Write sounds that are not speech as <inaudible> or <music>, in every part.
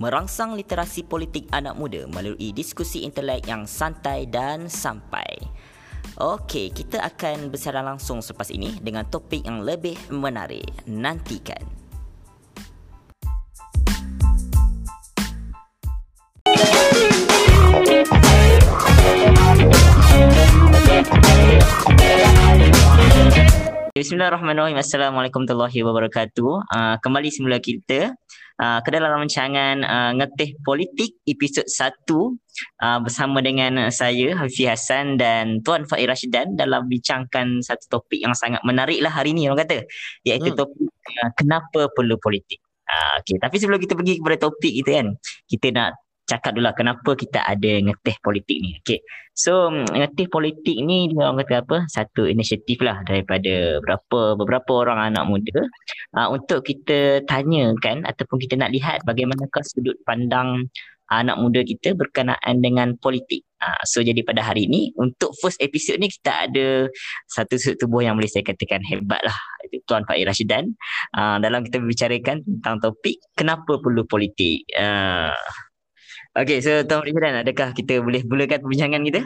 merangsang literasi politik anak muda melalui diskusi intelek yang santai dan sampai. Okey, kita akan bersara langsung selepas ini dengan topik yang lebih menarik. Nantikan. Bismillahirrahmanirrahim. Assalamualaikum warahmatullahi wabarakatuh. Uh, kembali semula kita uh, ke dalam rancangan uh, Ngetih Politik episod 1 uh, bersama dengan saya Hafiz Hassan dan Tuan Faiz Rashidan dalam bincangkan satu topik yang sangat menarik lah hari ini orang kata iaitu hmm. topik uh, kenapa perlu politik. Uh, okay. Tapi sebelum kita pergi kepada topik kita kan kita nak cakap dulu lah kenapa kita ada ngeteh politik ni. Okay. So ngeteh politik ni dia orang kata apa? Satu inisiatif lah daripada beberapa beberapa orang anak muda uh, untuk kita tanyakan ataupun kita nak lihat bagaimanakah sudut pandang anak muda kita berkenaan dengan politik. Uh, so jadi pada hari ini untuk first episode ni kita ada satu sudut tubuh yang boleh saya katakan hebat lah itu Tuan Faiz Rashidan uh, dalam kita berbicarakan tentang topik kenapa perlu politik. Uh, Okay, so Tuan Rishidan, adakah kita boleh mulakan perbincangan kita?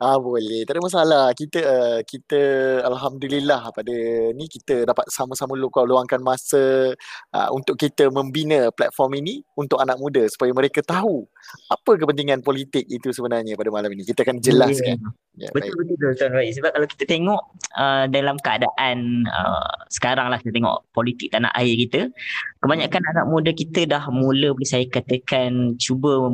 Ah boleh, tak ada masalah. Kita uh, kita alhamdulillah pada ni kita dapat sama-sama luangkan masa uh, untuk kita membina platform ini untuk anak muda supaya mereka tahu apa kepentingan politik itu sebenarnya pada malam ini. Kita akan jelaskan. Yeah. Ya, betul betul betul Tuan Rai. Sebab kalau kita tengok uh, dalam keadaan uh, sekarang lah kita tengok politik tanah air kita, kebanyakan anak muda kita dah mula boleh saya katakan cuba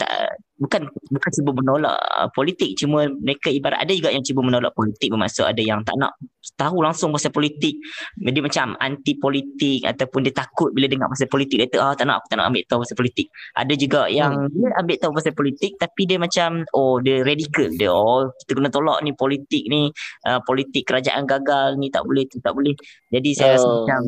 tak bukan bukan cuba menolak uh, politik cuma mereka ibarat ada juga yang cuba menolak politik bermaksud ada yang tak nak tahu langsung pasal politik dia macam anti politik ataupun dia takut bila dengar pasal politik dia kata ah tak nak aku tak nak ambil tahu pasal politik ada juga yang hmm. dia ambil tahu pasal politik tapi dia macam oh dia radikal dia oh kita kena tolak ni politik ni uh, politik kerajaan gagal ni tak boleh tu tak boleh jadi saya uh. rasa oh. macam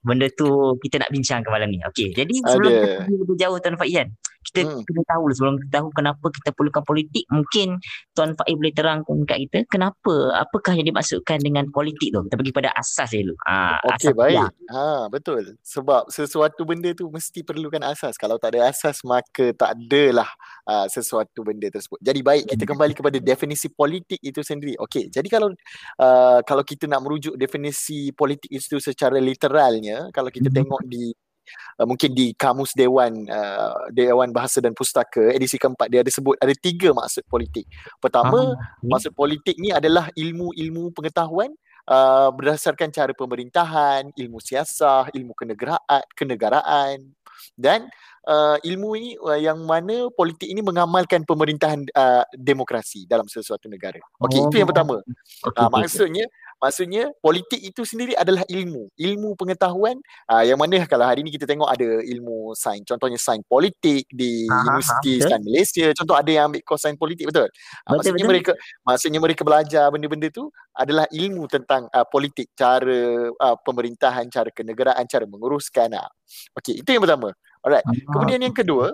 benda tu kita nak bincang ke malam ni. Okey, jadi sebelum Ada. kita pergi lebih jauh Tuan Faiz kita hmm. kena tahu sebelum kita tahu kenapa kita perlukan politik, mungkin Tuan Faiz boleh terangkan dekat kita kenapa, apakah yang dimaksudkan dengan politik tu. Kita pergi pada asas dulu. Ha, Okey, baik. Ha, betul. Sebab sesuatu benda tu mesti perlukan asas. Kalau tak ada asas, maka tak adalah uh, sesuatu benda tersebut. Jadi baik, kita kembali kepada definisi politik itu sendiri. Okey, jadi kalau uh, kalau kita nak merujuk definisi politik itu secara literalnya, kalau kita mm-hmm. tengok di uh, mungkin di kamus dewan uh, dewan bahasa dan pustaka edisi keempat dia ada sebut ada tiga maksud politik. Pertama, uh-huh. maksud politik ni adalah ilmu-ilmu pengetahuan uh, berdasarkan cara pemerintahan, ilmu siasah, ilmu kenegaraan, kenegaraan dan uh, ilmu ini uh, yang mana politik ini mengamalkan pemerintahan uh, demokrasi dalam sesuatu negara. Okey, oh. itu yang pertama. Okay, uh, maksudnya Maksudnya politik itu sendiri adalah ilmu, ilmu pengetahuan uh, yang mana kalau hari ini kita tengok ada ilmu sains, contohnya sains politik di Aha, Universiti Sains Malaysia, contoh ada yang ambil kos sains politik betul. Uh, maksudnya betul. mereka maksudnya mereka belajar benda-benda tu adalah ilmu tentang uh, politik, cara uh, pemerintahan, cara kenegaraan, cara menguruskan. Uh. Okey, itu yang pertama. Alright. Aha. Kemudian yang kedua,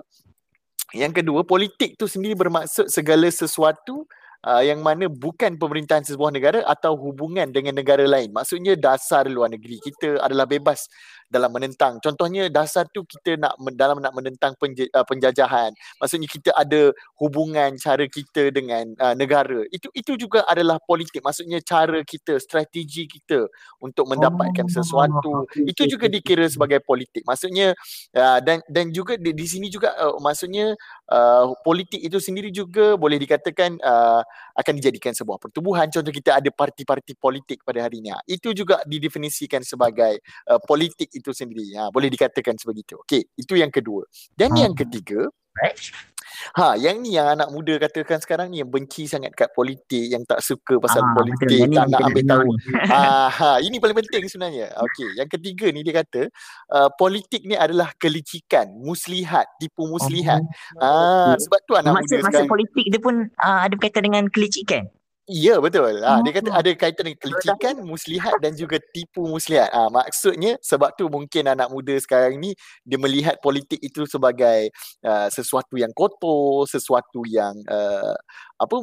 yang kedua politik tu sendiri bermaksud segala sesuatu uh, yang mana bukan pemerintahan sebuah negara atau hubungan dengan negara lain. Maksudnya dasar luar negeri kita adalah bebas dalam menentang. Contohnya dasar tu kita nak dalam nak menentang uh, penjajahan. Maksudnya kita ada hubungan cara kita dengan uh, negara. Itu itu juga adalah politik. Maksudnya cara kita, strategi kita untuk mendapatkan oh, sesuatu. <laughs> Okay, itu juga dikira sebagai politik. Maksudnya uh, dan dan juga di, di sini juga uh, maksudnya uh, politik itu sendiri juga boleh dikatakan uh, akan dijadikan sebuah pertubuhan. Contoh kita ada parti-parti politik pada hari ini. Itu juga didefinisikan sebagai uh, politik itu sendiri. Ha, boleh dikatakan sebegitu. Okey, itu yang kedua. Dan hmm. yang ketiga, Ha, yang ni yang anak muda katakan sekarang ni yang benci sangat kat politik, yang tak suka pasal ah, politik, betul. tak nak ambil tahu. ha, ha, ini paling penting sebenarnya. Okey, yang ketiga ni dia kata uh, politik ni adalah kelicikan, muslihat, tipu muslihat. Oh. Ha, sebab tu anak maksud, muda sekarang. Maksud politik dia pun uh, ada berkaitan dengan kelicikan? Ya betul. Ha, dia kata ada kaitan dengan kelicikan, muslihat dan juga tipu muslihat. Ha, maksudnya sebab tu mungkin anak muda sekarang ni dia melihat politik itu sebagai uh, sesuatu yang kotor, sesuatu yang uh, apa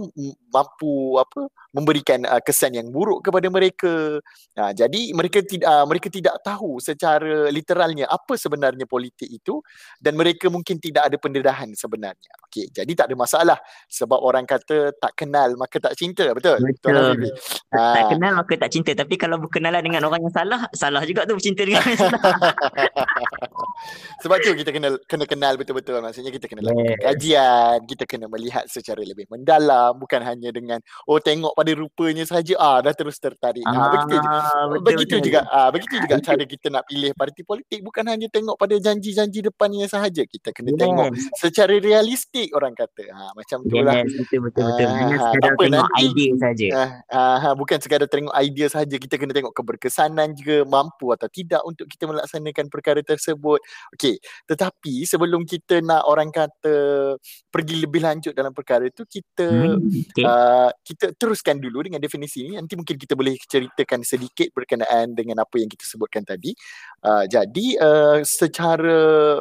mampu apa memberikan uh, kesan yang buruk kepada mereka. Uh, jadi mereka tidak uh, mereka tidak tahu secara literalnya apa sebenarnya politik itu dan mereka mungkin tidak ada pendedahan sebenarnya. Okey, jadi tak ada masalah sebab orang kata tak kenal maka tak cinta, betul? Betul. Tak uh, kenal maka tak cinta tapi kalau berkenalan dengan orang yang salah, salah juga tu bercinta dengan yang salah. <laughs> sebab tu kita kena kena kenal betul-betul maksudnya kita kena lakukan kajian, kita kena melihat secara lebih mendalam bukan hanya dengan oh tengok pada rupanya saja ah dah terus tertarik. Ah, ah begitu betul, begitu betul. juga ah begitu juga <laughs> cara kita nak pilih parti politik bukan hanya tengok pada janji-janji depannya sahaja. Kita kena yes. tengok secara realistik orang kata. Ha macam tu lah. Betul betul betul. Ah, sekadar tengok nanti, idea saja. Ah, ah, bukan sekadar tengok idea saja. Kita kena tengok keberkesanan juga mampu atau tidak untuk kita melaksanakan perkara tersebut. Okey, tetapi sebelum kita nak orang kata pergi lebih lanjut dalam perkara itu kita hmm, okay. uh, kita teruskan dulu dengan definisi ini nanti mungkin kita boleh ceritakan sedikit berkenaan dengan apa yang kita sebutkan tadi uh, jadi uh, secara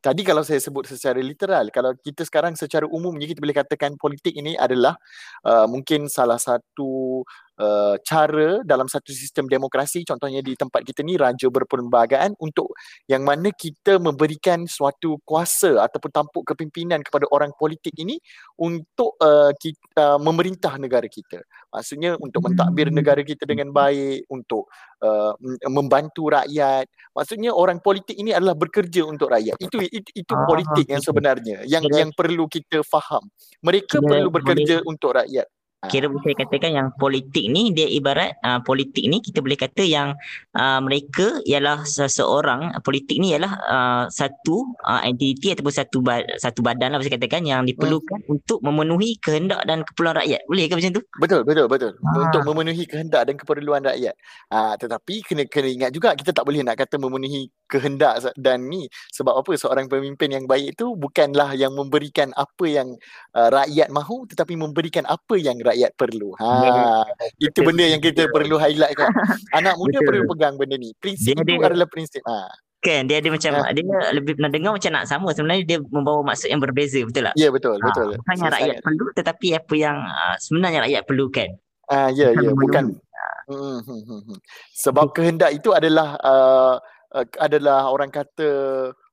tadi kalau saya sebut secara literal kalau kita sekarang secara umumnya kita boleh katakan politik ini adalah uh, mungkin salah satu uh, cara dalam satu sistem demokrasi contohnya di tempat kita ni raja berperlembagaan untuk yang mana kita memberikan suatu kuasa ataupun tampuk kepimpinan kepada orang politik ini untuk uh, kita uh, memerintah negara kita. Maksudnya untuk mentadbir hmm. negara kita dengan baik untuk uh, membantu rakyat. Maksudnya orang politik ini adalah bekerja untuk rakyat. Itu itu, itu ah, politik yang sebenarnya yang yang perlu kita faham. Mereka perlu bekerja untuk rakyat kira boleh saya katakan yang politik ni dia ibarat uh, politik ni kita boleh kata yang uh, mereka ialah seseorang politik ni ialah uh, satu uh, entiti ataupun satu ba- satu badan lah saya katakan yang diperlukan hmm. untuk memenuhi kehendak dan keperluan rakyat. Boleh ke macam tu? Betul betul betul. Ha. untuk memenuhi kehendak dan keperluan rakyat. Uh, tetapi kena kena ingat juga kita tak boleh nak kata memenuhi kehendak dan ni sebab apa? Seorang pemimpin yang baik itu bukanlah yang memberikan apa yang uh, rakyat mahu tetapi memberikan apa yang rakyat perlu. Ha yeah. itu benda yang kita perlu highlight kan. <laughs> Anak muda Betul. perlu pegang benda ni. Prinsip dia itu dia, adalah prinsip. Ha. Kan dia ada macam ha. dia lebih pernah dengar macam nak sama sebenarnya dia membawa maksud yang berbeza betul tak? Ya yeah, betul ha. betul. Bukannya so, rakyat saya... perlu tetapi apa yang uh, sebenarnya rakyat perlukan. Ah ya ya bukan. Hmm, hmm, hmm, hmm. Sebab kehendak itu adalah uh, uh, adalah orang kata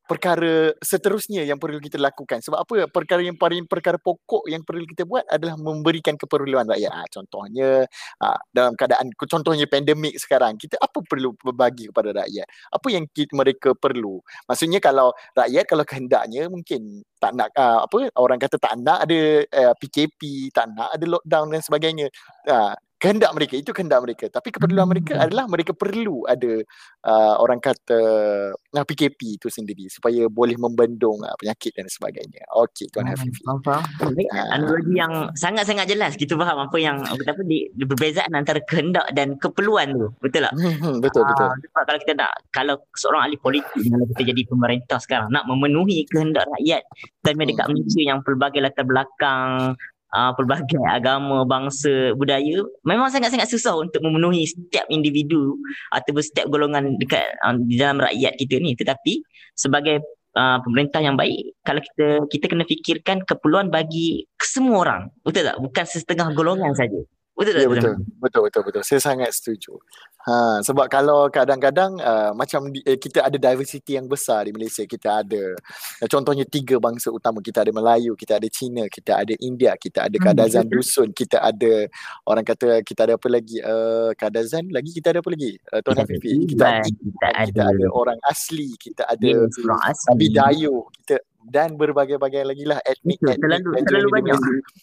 perkara seterusnya yang perlu kita lakukan. Sebab apa? Perkara yang paling perkara pokok yang perlu kita buat adalah memberikan keperluan rakyat. Ha, contohnya ha, dalam keadaan contohnya pandemik sekarang, kita apa perlu berbagi kepada rakyat? Apa yang kita, mereka perlu? Maksudnya kalau rakyat kalau kehendaknya mungkin tak nak uh, apa orang kata tak nak ada uh, PKP, tak nak ada lockdown dan sebagainya. Uh, kehendak mereka itu kehendak mereka. Tapi keperluan mereka hmm. adalah mereka perlu ada uh, orang kata nah PKP itu sendiri supaya boleh membendung uh, penyakit dan sebagainya. Okey tuan hmm, Hafifi. faham uh, analogi yang sangat-sangat jelas kita faham apa yang apa di, perbezaan antara kehendak dan keperluan tu. Betul tak? Hmm, betul uh, betul. sebab kalau kita nak kalau seorang ahli politik kalau kita jadi pemerintah sekarang nak memenuhi kehendak rakyat dan dekat hmm. Malaysia yang pelbagai latar belakang uh, pelbagai agama, bangsa, budaya memang sangat-sangat susah untuk memenuhi setiap individu ataupun setiap golongan dekat uh, di dalam rakyat kita ni. Tetapi sebagai uh, pemerintah yang baik kalau kita kita kena fikirkan keperluan bagi semua orang. Betul tak? Bukan setengah golongan saja Betul tak? Ya, betul. betul, betul, betul. Saya sangat setuju. Ha, sebab kalau kadang-kadang uh, macam di, eh, kita ada diversity yang besar di Malaysia. Kita ada uh, contohnya tiga bangsa utama. Kita ada Melayu, kita ada Cina, kita ada India, kita ada hmm, Kadazan hmm. Dusun, kita ada orang kata kita ada apa lagi? Uh, Kadazan lagi kita ada apa lagi? Uh, Tuan Hafifi. Kita, kita, kita, ada. kita ada orang asli, kita ada yes, Dayu, kita dan berbagai-bagai lagi lah etnik etnik terlalu, terlalu banyak.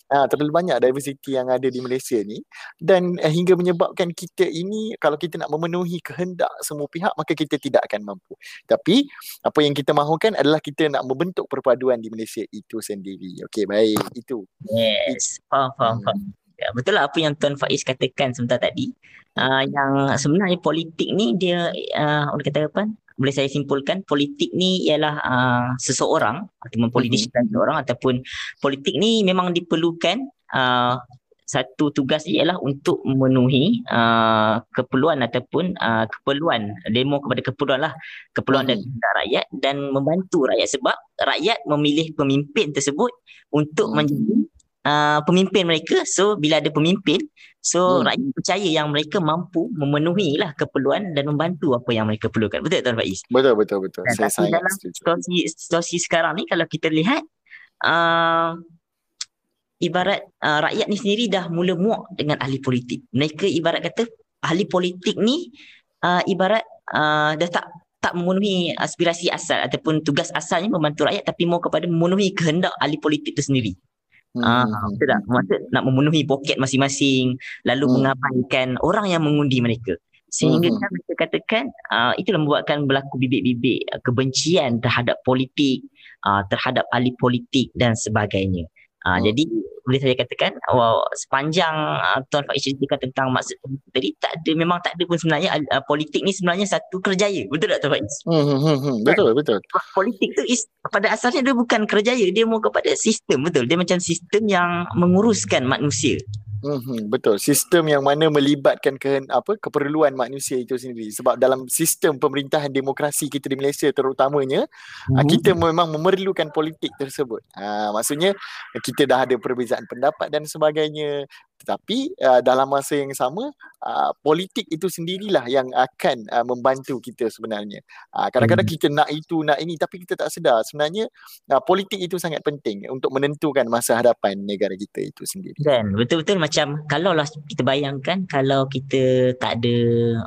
Ha, terlalu banyak diversity yang ada di Malaysia ni. Dan eh, hingga menyebabkan kita ini kalau kita nak memenuhi kehendak semua pihak maka kita tidak akan mampu. Tapi apa yang kita mahukan adalah kita nak membentuk perpaduan di Malaysia itu sendiri. Okey baik. Itu. Yes. Faham faham, faham. Ya, betul lah apa yang Tuan Faiz katakan sebentar tadi. Uh, yang sebenarnya politik ni dia uh, orang kata apa? Boleh saya simpulkan politik ni ialah uh, seseorang ataupun politisi mm-hmm. seseorang ataupun politik ni memang diperlukan uh, satu tugas ialah untuk memenuhi uh, keperluan ataupun uh, keperluan demo kepada keperluan lah keperluan mm-hmm. dan rakyat dan membantu rakyat sebab rakyat memilih pemimpin tersebut untuk mm-hmm. menjadi uh, pemimpin mereka. So bila ada pemimpin so hmm. rakyat percaya yang mereka mampu memenuhi lah keperluan dan membantu apa yang mereka perlukan. Betul Tuan Faiz? Betul betul betul. Dan saya sangat dalam situasi, situasi sekarang ni kalau kita lihat uh, ibarat uh, rakyat ni sendiri dah mula muak dengan ahli politik. Mereka ibarat kata ahli politik ni uh, ibarat uh, dah tak tak memenuhi aspirasi asal ataupun tugas asalnya membantu rakyat tapi mau kepada memenuhi kehendak ahli politik itu sendiri. Hmm. Ah, betul tak? Maksud nak memenuhi poket masing-masing lalu hmm. mengabaikan orang yang mengundi mereka. Sehingga hmm. kan mereka katakan uh, itulah membuatkan berlaku bibit-bibit kebencian terhadap politik, uh, terhadap ahli politik dan sebagainya. Uh, hmm. Jadi boleh saya katakan wow, sepanjang uh, Tuan Faiz ceritakan tentang maksud tadi tak ada memang tak ada pun sebenarnya uh, politik ni sebenarnya satu kerjaya betul tak Tuan Faiz? Hmm, hmm, hmm, hmm. Betul kan? betul. Politik tu is, pada asalnya dia bukan kerjaya dia mau kepada sistem betul dia macam sistem yang menguruskan manusia. Hmm, betul. Sistem yang mana melibatkan ke apa keperluan manusia itu sendiri. Sebab dalam sistem pemerintahan demokrasi kita di Malaysia terutamanya, hmm. kita memang memerlukan politik tersebut. Ha, maksudnya kita dah ada perbezaan pendapat dan sebagainya. Tetapi uh, dalam masa yang sama uh, politik itu sendirilah yang akan uh, membantu kita sebenarnya. Uh, kadang-kadang hmm. kita nak itu nak ini tapi kita tak sedar sebenarnya uh, politik itu sangat penting untuk menentukan masa hadapan negara kita itu sendiri. Dan betul-betul macam kalau lah kita bayangkan kalau kita tak ada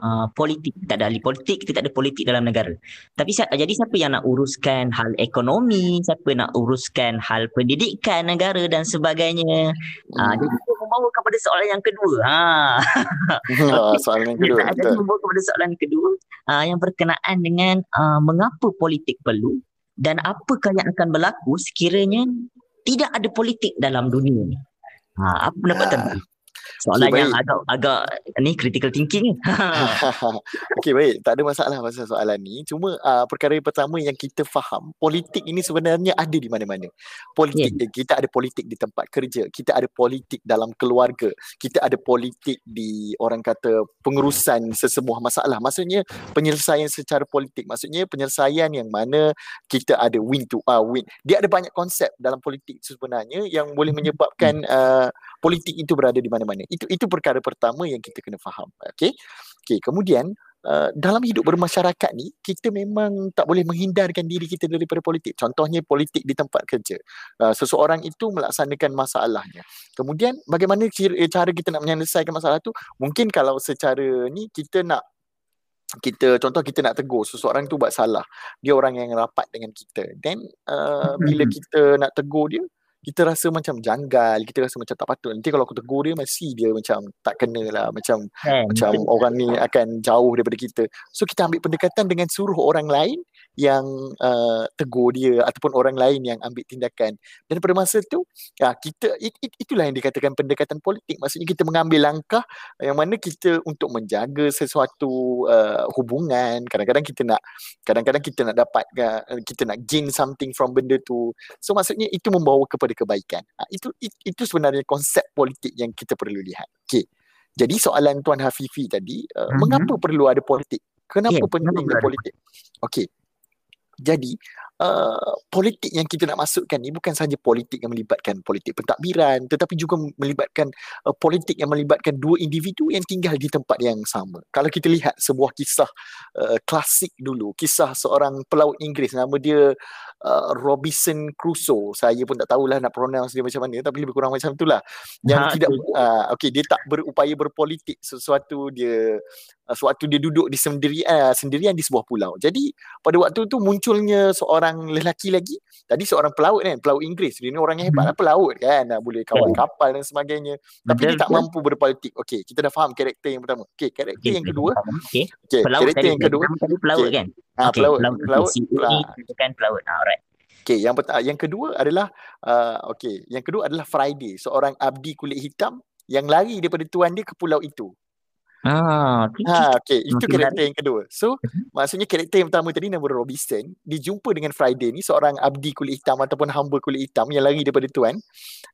uh, politik, tak ada ahli politik, kita tak ada politik dalam negara. Tapi jadi siapa yang nak uruskan hal ekonomi, siapa nak uruskan hal pendidikan negara dan sebagainya. Uh, jadi membawa kepada soalan yang kedua. Ha. <laughs> ha soalan yang kedua. Ada membawa kepada soalan kedua uh, yang berkenaan dengan uh, mengapa politik perlu dan apakah yang akan berlaku sekiranya tidak ada politik dalam dunia ni. Ha, apa pendapat ha. Soalan okay, yang agak agak ni critical thinking. <laughs> <laughs> Okey baik, tak ada masalah pasal soalan ni. Cuma uh, perkara yang pertama yang kita faham, politik ini sebenarnya ada di mana-mana. Politik yeah. kita ada politik di tempat kerja, kita ada politik dalam keluarga, kita ada politik di orang kata pengurusan sesebuah masalah. Maksudnya penyelesaian secara politik. Maksudnya penyelesaian yang mana kita ada win to uh, win. Dia ada banyak konsep dalam politik sebenarnya yang boleh hmm. menyebabkan uh, politik itu berada di mana-mana. Itu itu perkara pertama yang kita kena faham. Okey. Okey, kemudian uh, dalam hidup bermasyarakat ni kita memang tak boleh menghindarkan diri kita daripada politik. Contohnya politik di tempat kerja. Uh, seseorang itu melaksanakan masalahnya. Kemudian bagaimana cara kita nak menyelesaikan masalah tu? Mungkin kalau secara ni kita nak kita contoh kita nak tegur seseorang tu buat salah dia orang yang rapat dengan kita then uh, bila kita nak tegur dia kita rasa macam janggal, kita rasa macam tak patut. Nanti kalau aku tegur dia, masih dia macam tak kena lah. Macam, hmm. macam <laughs> orang ni akan jauh daripada kita. So kita ambil pendekatan dengan suruh orang lain yang uh, tegur dia ataupun orang lain yang ambil tindakan dan pada masa tu ya kita it, it, itulah yang dikatakan pendekatan politik maksudnya kita mengambil langkah yang mana kita untuk menjaga sesuatu uh, hubungan kadang-kadang kita nak kadang-kadang kita nak dapat uh, kita nak gain something from benda tu so maksudnya itu membawa kepada kebaikan. Uh, itu it, itu sebenarnya konsep politik yang kita perlu lihat. Okey. Jadi soalan tuan Hafifi tadi uh, uh-huh. mengapa perlu ada politik? Kenapa yeah, penting politik? Okey. Jadi uh, politik yang kita nak masukkan ni bukan sahaja politik yang melibatkan politik pentadbiran tetapi juga melibatkan uh, politik yang melibatkan dua individu yang tinggal di tempat yang sama. Kalau kita lihat sebuah kisah uh, klasik dulu, kisah seorang pelaut Inggeris nama dia uh, Robinson Crusoe. Saya pun tak tahulah nak pronounce dia macam mana tapi lebih kurang macam itulah. Yang <laughs> ha, tidak uh, okey dia tak berupaya berpolitik sesuatu dia uh, sewaktu dia duduk di sendiri uh, sendirian di sebuah pulau. Jadi pada waktu tu munculnya seorang lelaki lagi. Tadi seorang pelaut kan pelaut Inggeris. Dia ni orang yang hebat lah pelaut kan. Boleh kawal kapal dan sebagainya. Tapi betul, dia tak mampu berpolitik. Okey kita dah faham karakter yang pertama. Okey karakter okay, yang kedua. okey. Okay, karakter yang kedua. tadi pelaut okay. kan? Ha, okay, pelaut pelaut, pelaut, pelaut, kan pelaut. Ha, alright Okey, yang pertama, yang kedua adalah uh, okey, yang kedua adalah Friday, seorang abdi kulit hitam yang lari daripada tuan dia ke pulau itu. Ah, ha, okay. Itu okay. karakter yang kedua. So, uh-huh. maksudnya karakter yang pertama tadi nama Robinson, dijumpa dengan Friday ni seorang abdi kulit hitam ataupun hamba kulit hitam yang lari daripada tuan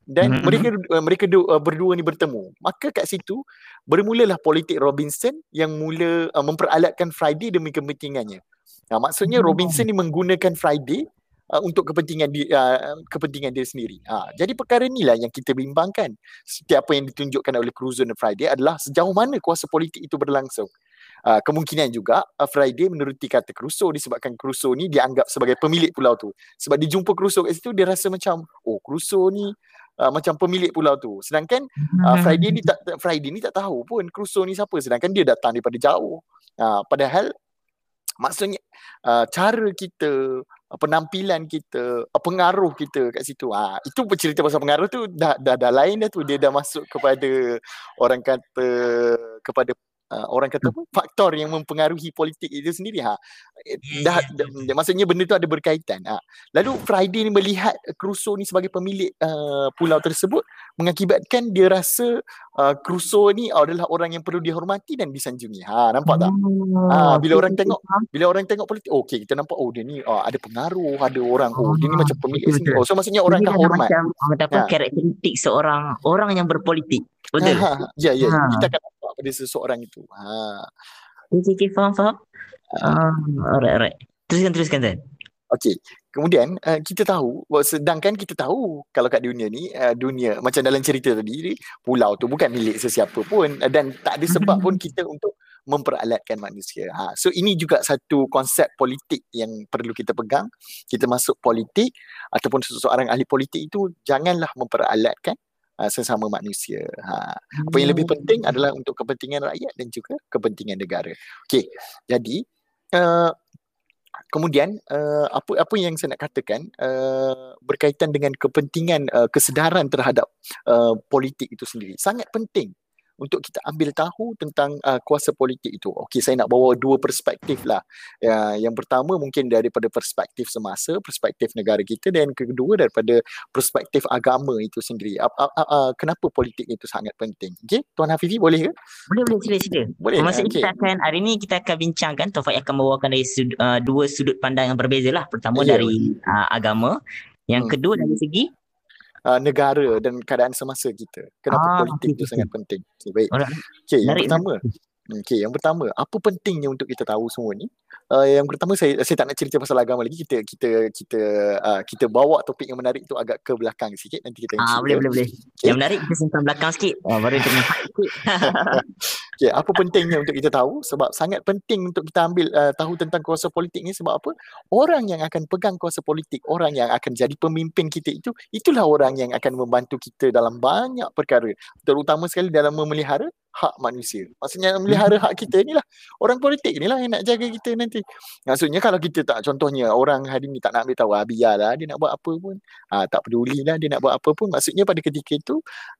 dan uh-huh. mereka uh, mereka uh, berdua ni bertemu. Maka kat situ bermulalah politik Robinson yang mula uh, memperalatkan Friday demi kepentingannya. Nah, maksudnya uh-huh. Robinson ni menggunakan Friday uh, untuk kepentingan di, uh, kepentingan dia sendiri. Uh, jadi perkara inilah yang kita bimbangkan. Setiap apa yang ditunjukkan oleh Cruzo dan Friday adalah sejauh mana kuasa politik itu berlangsung. Uh, kemungkinan juga uh, Friday menuruti kata Crusoe disebabkan Crusoe ni dianggap sebagai pemilik pulau tu. Sebab dia jumpa Crusoe kat situ dia rasa macam oh Crusoe ni uh, macam pemilik pulau tu. Sedangkan uh, <laughs> Friday ni tak Friday ni tak tahu pun Crusoe ni siapa sedangkan dia datang daripada jauh. Uh, padahal maksudnya uh, cara kita penampilan kita uh, pengaruh kita kat situ. Ah uh, itu bercerita pasal pengaruh tu dah dah, dah lain dah tu. Dia dah masuk kepada orang kata kepada uh, orang kata apa faktor yang mempengaruhi politik itu sendiri ha. Dah, dah, dah maksudnya benda tu ada berkaitan ha. Lalu Friday ni melihat Crusoe ni sebagai pemilik uh, pulau tersebut mengakibatkan dia rasa uh, Crusoe ni adalah orang yang perlu dihormati dan disanjungi ha. Nampak tak? Ha bila orang tengok bila orang tengok politik oh, okey kita nampak oh dia ni uh, ada pengaruh ada orang oh dia ni macam pemilik sendiri. oh so maksudnya orang akan hormat. macam apa ha. karakteristik seorang orang yang berpolitik. Betul? Ha, ha, ya ya. Ha. kita akan pada seseorang itu Ha. Okay, okay, faham, faham. Uh, alright, alright. Teruskan, teruskan, Tan. Okay, kemudian uh, kita tahu, sedangkan kita tahu kalau kat dunia ni, uh, dunia macam dalam cerita tadi, pulau tu bukan milik sesiapa pun dan tak ada sebab pun <laughs> kita untuk memperalatkan manusia. Ha. So ini juga satu konsep politik yang perlu kita pegang. Kita masuk politik ataupun seseorang ahli politik itu janganlah memperalatkan uh, sesama manusia. Ha. Apa yang lebih penting adalah untuk kepentingan rakyat dan juga kepentingan negara. Okey. Jadi uh, kemudian uh, apa apa yang saya nak katakan uh, berkaitan dengan kepentingan uh, kesedaran terhadap uh, politik itu sendiri sangat penting untuk kita ambil tahu tentang uh, kuasa politik itu. Okey, saya nak bawa dua perspektif lah. Ya, yang pertama mungkin daripada perspektif semasa, perspektif negara kita dan kedua daripada perspektif agama itu sendiri. Uh, uh, uh, uh, kenapa politik itu sangat penting? Okey, Tuan Hafifi boleh ke? Boleh, boleh, sila, sila. Boleh. Maksudnya okay. kita akan, hari ini kita akan bincangkan, Taufik akan membawakan dari sud, uh, dua sudut pandang yang berbeza lah. Pertama yeah. dari uh, agama, yang hmm. kedua dari segi uh, negara dan keadaan semasa kita. Kenapa ah, politik itu okay. sangat penting. Okay, baik. Okay, yang pertama. Okay, yang pertama, apa pentingnya untuk kita tahu semua ni? Uh, yang pertama saya saya tak nak cerita pasal agama lagi. Kita kita kita uh, kita bawa topik yang menarik tu agak ke belakang sikit nanti kita Ah, boleh boleh boleh. Okay. Yang menarik kita simpan belakang sikit. Oh, baru kita sikit. <laughs> okay, apa pentingnya untuk kita tahu? Sebab sangat penting untuk kita ambil uh, tahu tentang kuasa politik ni sebab apa? Orang yang akan pegang kuasa politik, orang yang akan jadi pemimpin kita itu, itulah orang yang akan membantu kita dalam banyak perkara. Terutama sekali dalam memelihara hak manusia. Maksudnya melihara hak kita ni lah. Orang politik ni lah yang nak jaga kita nanti. Maksudnya kalau kita tak contohnya orang hari ni tak nak ambil tahu ah, biarlah dia nak buat apa pun. Ah, tak peduli lah dia nak buat apa pun. Maksudnya pada ketika itu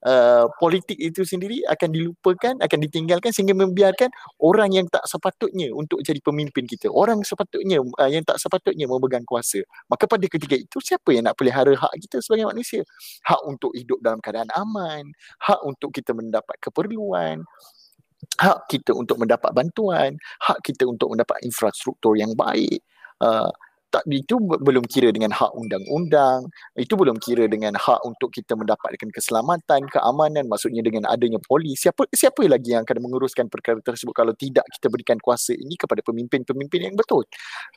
uh, politik itu sendiri akan dilupakan, akan ditinggalkan sehingga membiarkan orang yang tak sepatutnya untuk jadi pemimpin kita. Orang sepatutnya uh, yang tak sepatutnya memegang kuasa. Maka pada ketika itu siapa yang nak pelihara hak kita sebagai manusia? Hak untuk hidup dalam keadaan aman, hak untuk kita mendapat keperluan, hak kita untuk mendapat bantuan, hak kita untuk mendapat infrastruktur yang baik. Uh, tak itu belum kira dengan hak undang-undang. Itu belum kira dengan hak untuk kita mendapatkan keselamatan keamanan maksudnya dengan adanya polis. Siapa siapa lagi yang akan menguruskan perkara tersebut kalau tidak kita berikan kuasa ini kepada pemimpin-pemimpin yang betul?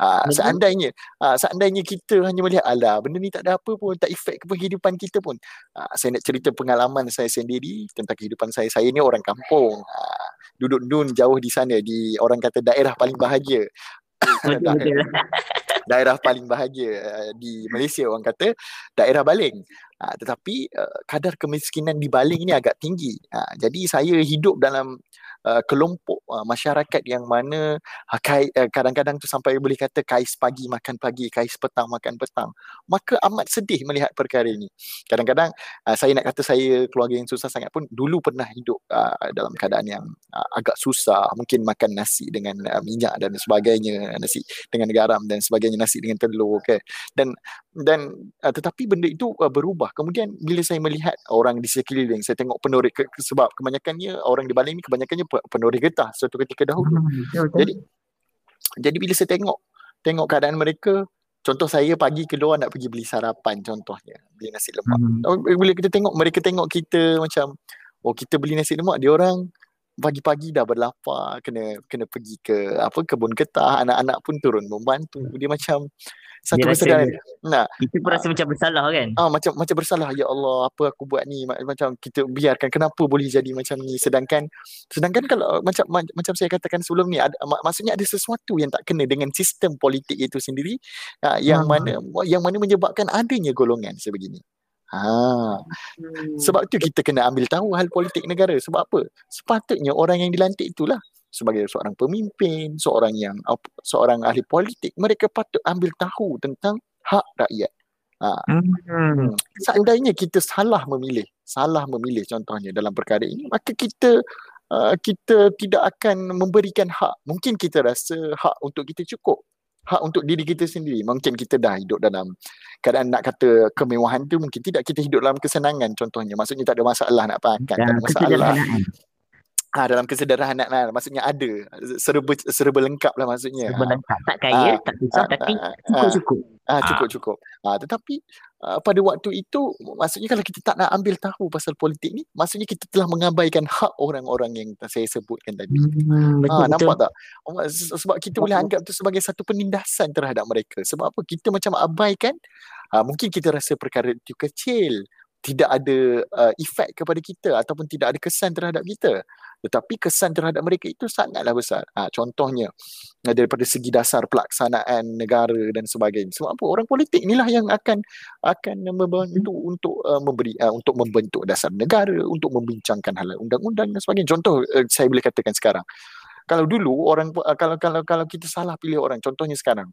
Uh, seandainya uh, seandainya kita hanya melihat ala benda ni tak ada apa pun tak efek ke kehidupan kita pun. Uh, saya nak cerita pengalaman saya sendiri tentang kehidupan saya. Saya ni orang kampung. Uh, duduk nun jauh di sana di orang kata daerah paling bahagia <laughs> daerah paling bahagia uh, di Malaysia orang kata daerah Baling. Uh, tetapi uh, kadar kemiskinan di Baling ni agak tinggi. Uh, jadi saya hidup dalam uh, kelompok uh, masyarakat yang mana uh, kai, uh, kadang-kadang tu sampai boleh kata kais pagi makan pagi, kais petang makan petang. Maka amat sedih melihat perkara ini. Kadang-kadang uh, saya nak kata saya keluarga yang susah sangat pun dulu pernah hidup uh, dalam keadaan yang uh, agak susah. Mungkin makan nasi dengan uh, minyak dan sebagainya, nasi dengan garam dan sebagainya, nasi dengan telur. Okay. Dan dan uh, tetapi benda itu uh, berubah. Kemudian bila saya melihat orang di sekeliling, saya tengok penoreh ke, sebab kebanyakannya orang di Baling ni kebanyakannya penoreh getah suatu ketika dahulu. Hmm, jadi jadi bila saya tengok tengok keadaan mereka, contoh saya pagi keluar nak pergi beli sarapan contohnya, beli nasi lemak. Hmm. Bila kita tengok mereka tengok kita macam oh kita beli nasi lemak, dia orang pagi-pagi dah berlapar kena kena pergi ke apa kebun getah anak-anak pun turun membantu. Dia macam satu Dia rasa nah Kita pun rasa macam bersalah kan. ah macam macam bersalah. Ya Allah apa aku buat ni? Ma- macam kita biarkan kenapa boleh jadi macam ni? Sedangkan sedangkan kalau macam ma- macam saya katakan sebelum ni ada, mak- maksudnya ada sesuatu yang tak kena dengan sistem politik itu sendiri ah, yang Hmm. mana yang mana menyebabkan adanya golongan sebegini ha sebab tu kita kena ambil tahu hal politik negara. Sebab apa? Sepatutnya orang yang dilantik itulah sebagai seorang pemimpin, seorang yang seorang ahli politik, mereka patut ambil tahu tentang hak rakyat. Ha, Hmm. seandainya kita salah memilih, salah memilih contohnya dalam perkara ini, maka kita uh, kita tidak akan memberikan hak. Mungkin kita rasa hak untuk kita cukup. Hak untuk diri kita sendiri. Mungkin kita dah hidup dalam keadaan nak kata kemewahan tu mungkin tidak kita hidup dalam kesenangan contohnya. Maksudnya tak ada masalah nak makan, tak ada Dan masalah. Ha, dalam kesederhanaan lah. Maksudnya ada. Serba, serba lengkap lah maksudnya. Serba lengkap. Tak kaya, Ah, tak susah ah, tapi ah, ah, cukup-cukup. Ah cukup cukup. Ah tetapi ah, pada waktu itu maksudnya kalau kita tak nak ambil tahu pasal politik ni, maksudnya kita telah mengabaikan hak orang-orang yang saya sebutkan tadi. Hmm, betul, Ah betul. nampak tak? Oh, se- Sebab kita boleh anggap tu sebagai satu penindasan terhadap mereka. Sebab apa? Kita macam abaikan ah, mungkin kita rasa perkara itu kecil, tidak ada uh, efek kepada kita ataupun tidak ada kesan terhadap kita. Tetapi kesan terhadap mereka itu sangatlah besar. Ha, contohnya uh, daripada segi dasar pelaksanaan negara dan sebagainya. Sebab apa? Orang politik inilah yang akan akan membantu untuk uh, memberi uh, untuk membentuk dasar negara, untuk membincangkan hal undang-undang dan sebagainya. Contoh uh, saya boleh katakan sekarang. Kalau dulu orang uh, kalau kalau kalau kita salah pilih orang, contohnya sekarang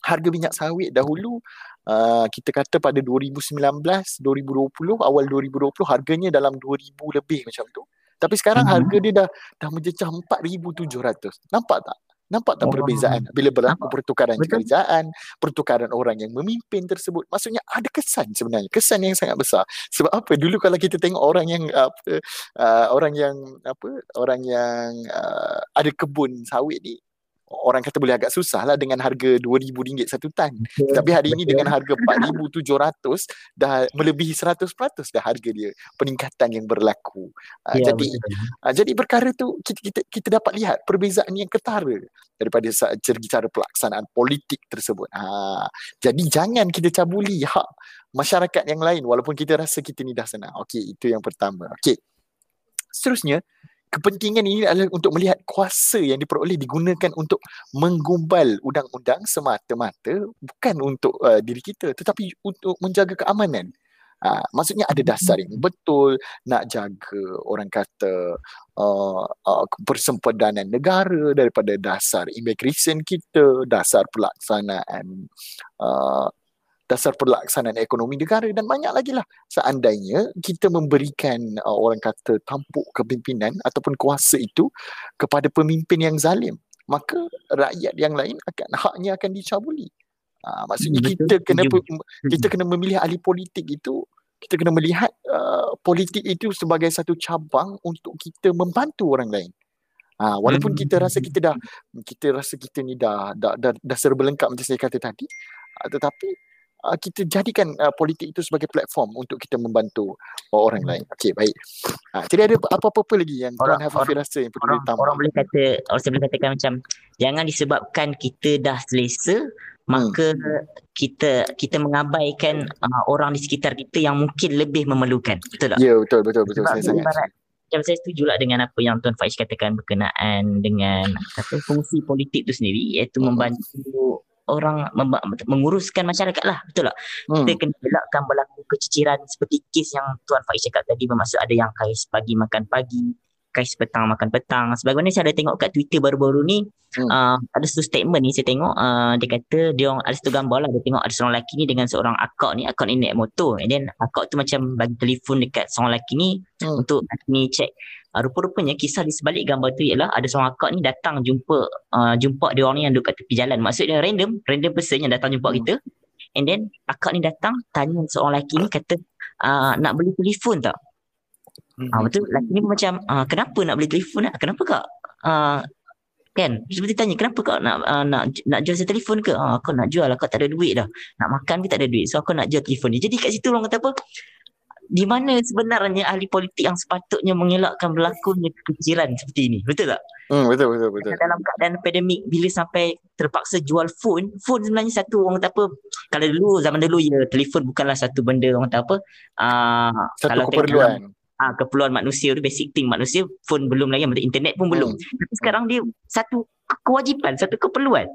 harga minyak sawit dahulu uh, kita kata pada 2019, 2020, awal 2020 harganya dalam 2000 lebih macam tu. Tapi sekarang Mhm. harga dia dah dah mencecah 4700. Nampak tak? Nampak tak Oh. perbezaan bila berlaku Nampak. pertukaran Betul. kerajaan, pertukaran orang yang memimpin tersebut. Maksudnya ada kesan sebenarnya, kesan yang sangat besar. Sebab apa? Dulu kalau kita tengok orang yang apa uh, orang yang apa orang yang uh, ada kebun sawit ni orang kata boleh agak susah lah dengan harga RM2,000 satu tan. Betul, Tapi hari ini dengan harga 4,700 dah melebihi 100% dah harga dia peningkatan yang berlaku. Uh, Ya, jadi betul. uh, jadi perkara tu kita, kita kita dapat lihat perbezaan yang ketara daripada cara pelaksanaan politik tersebut. Ha, jadi jangan kita cabuli hak masyarakat yang lain walaupun kita rasa kita ni dah senang. Okey, itu yang pertama. Okey. Seterusnya kepentingan ini adalah untuk melihat kuasa yang diperoleh digunakan untuk menggumbal undang-undang semata-mata bukan untuk uh, diri kita tetapi untuk menjaga keamanan. Uh, maksudnya ada dasar yang betul nak jaga orang kata uh, uh, persempadan negara daripada dasar immigration kita, dasar pelaksanaan uh, dasar pelaksanaan ekonomi negara dan banyak lagi lah. Seandainya kita memberikan uh, orang kata tampuk kepimpinan ataupun kuasa itu kepada pemimpin yang zalim, maka rakyat yang lain akan haknya akan dicabuli. Uh, maksudnya Hmm, kita betul. kena kita kena memilih ahli politik itu kita kena melihat uh, politik itu sebagai satu cabang untuk kita membantu orang lain. Ha, walaupun kita rasa kita dah kita rasa kita ni dah dah dah, dah serba lengkap macam saya kata tadi, uh, tetapi uh, kita jadikan uh, politik itu sebagai platform untuk kita membantu orang lain. Okey, baik. Ha, jadi ada apa-apa lagi yang Tuan Orang- Hafifi rasa yang perlu orang, ditambah? orang boleh kata orang boleh katakan macam jangan disebabkan kita dah selesa maka kita kita mengabaikan uh, orang di sekitar kita yang mungkin lebih memerlukan betul tak Ya, betul betul betul Sebab saya sangat. macam saya setuju lah dengan apa yang Tuan Faiz katakan berkenaan dengan kata fungsi politik tu sendiri iaitu Hmm. membantu orang menguruskan masyarakat lah betul tak Hmm. kita kena elakkan berlaku keciciran seperti kes yang Tuan Faiz cakap tadi bermaksud ada yang kais pagi makan pagi kais petang makan petang sebagaimana saya ada tengok kat Twitter baru-baru ni Hmm. uh, ada satu statement ni saya tengok uh, dia kata dia orang ada satu gambar lah dia tengok ada seorang lelaki ni dengan seorang akak ni akak ni naik motor and then akak tu macam bagi telefon dekat seorang lelaki ni Hmm. untuk lelaki ni check uh, rupa-rupanya kisah di sebalik gambar tu ialah ada seorang akak ni datang jumpa uh, jumpa dia orang ni yang duduk kat tepi jalan maksudnya random random person yang datang jumpa Hmm. kita and then akak ni datang tanya seorang lelaki ni kata uh, nak beli telefon tak Hmm. Ah betul lelaki ni pun macam ah, kenapa nak beli telefon nak? Kenapa kak? Ah kan seperti tanya kenapa kak nak ah, nak nak jual telefon ke? Ah aku nak jual lah kak tak ada duit dah. Nak makan ke tak ada duit. So aku nak jual telefon ni. Jadi kat situ orang kata apa? Di mana sebenarnya ahli politik yang sepatutnya mengelakkan berlakunya kekecilan seperti ini? Betul tak? Hmm, betul betul betul. Dalam keadaan pandemik bila sampai terpaksa jual phone phone sebenarnya satu orang kata apa kalau dulu zaman dulu ya telefon bukanlah satu benda orang kata apa uh, satu kalau keperluan. ah keperluan manusia tu basic thing manusia phone belum lagi internet pun belum. Hmm. tapi sekarang dia satu kewajipan satu keperluan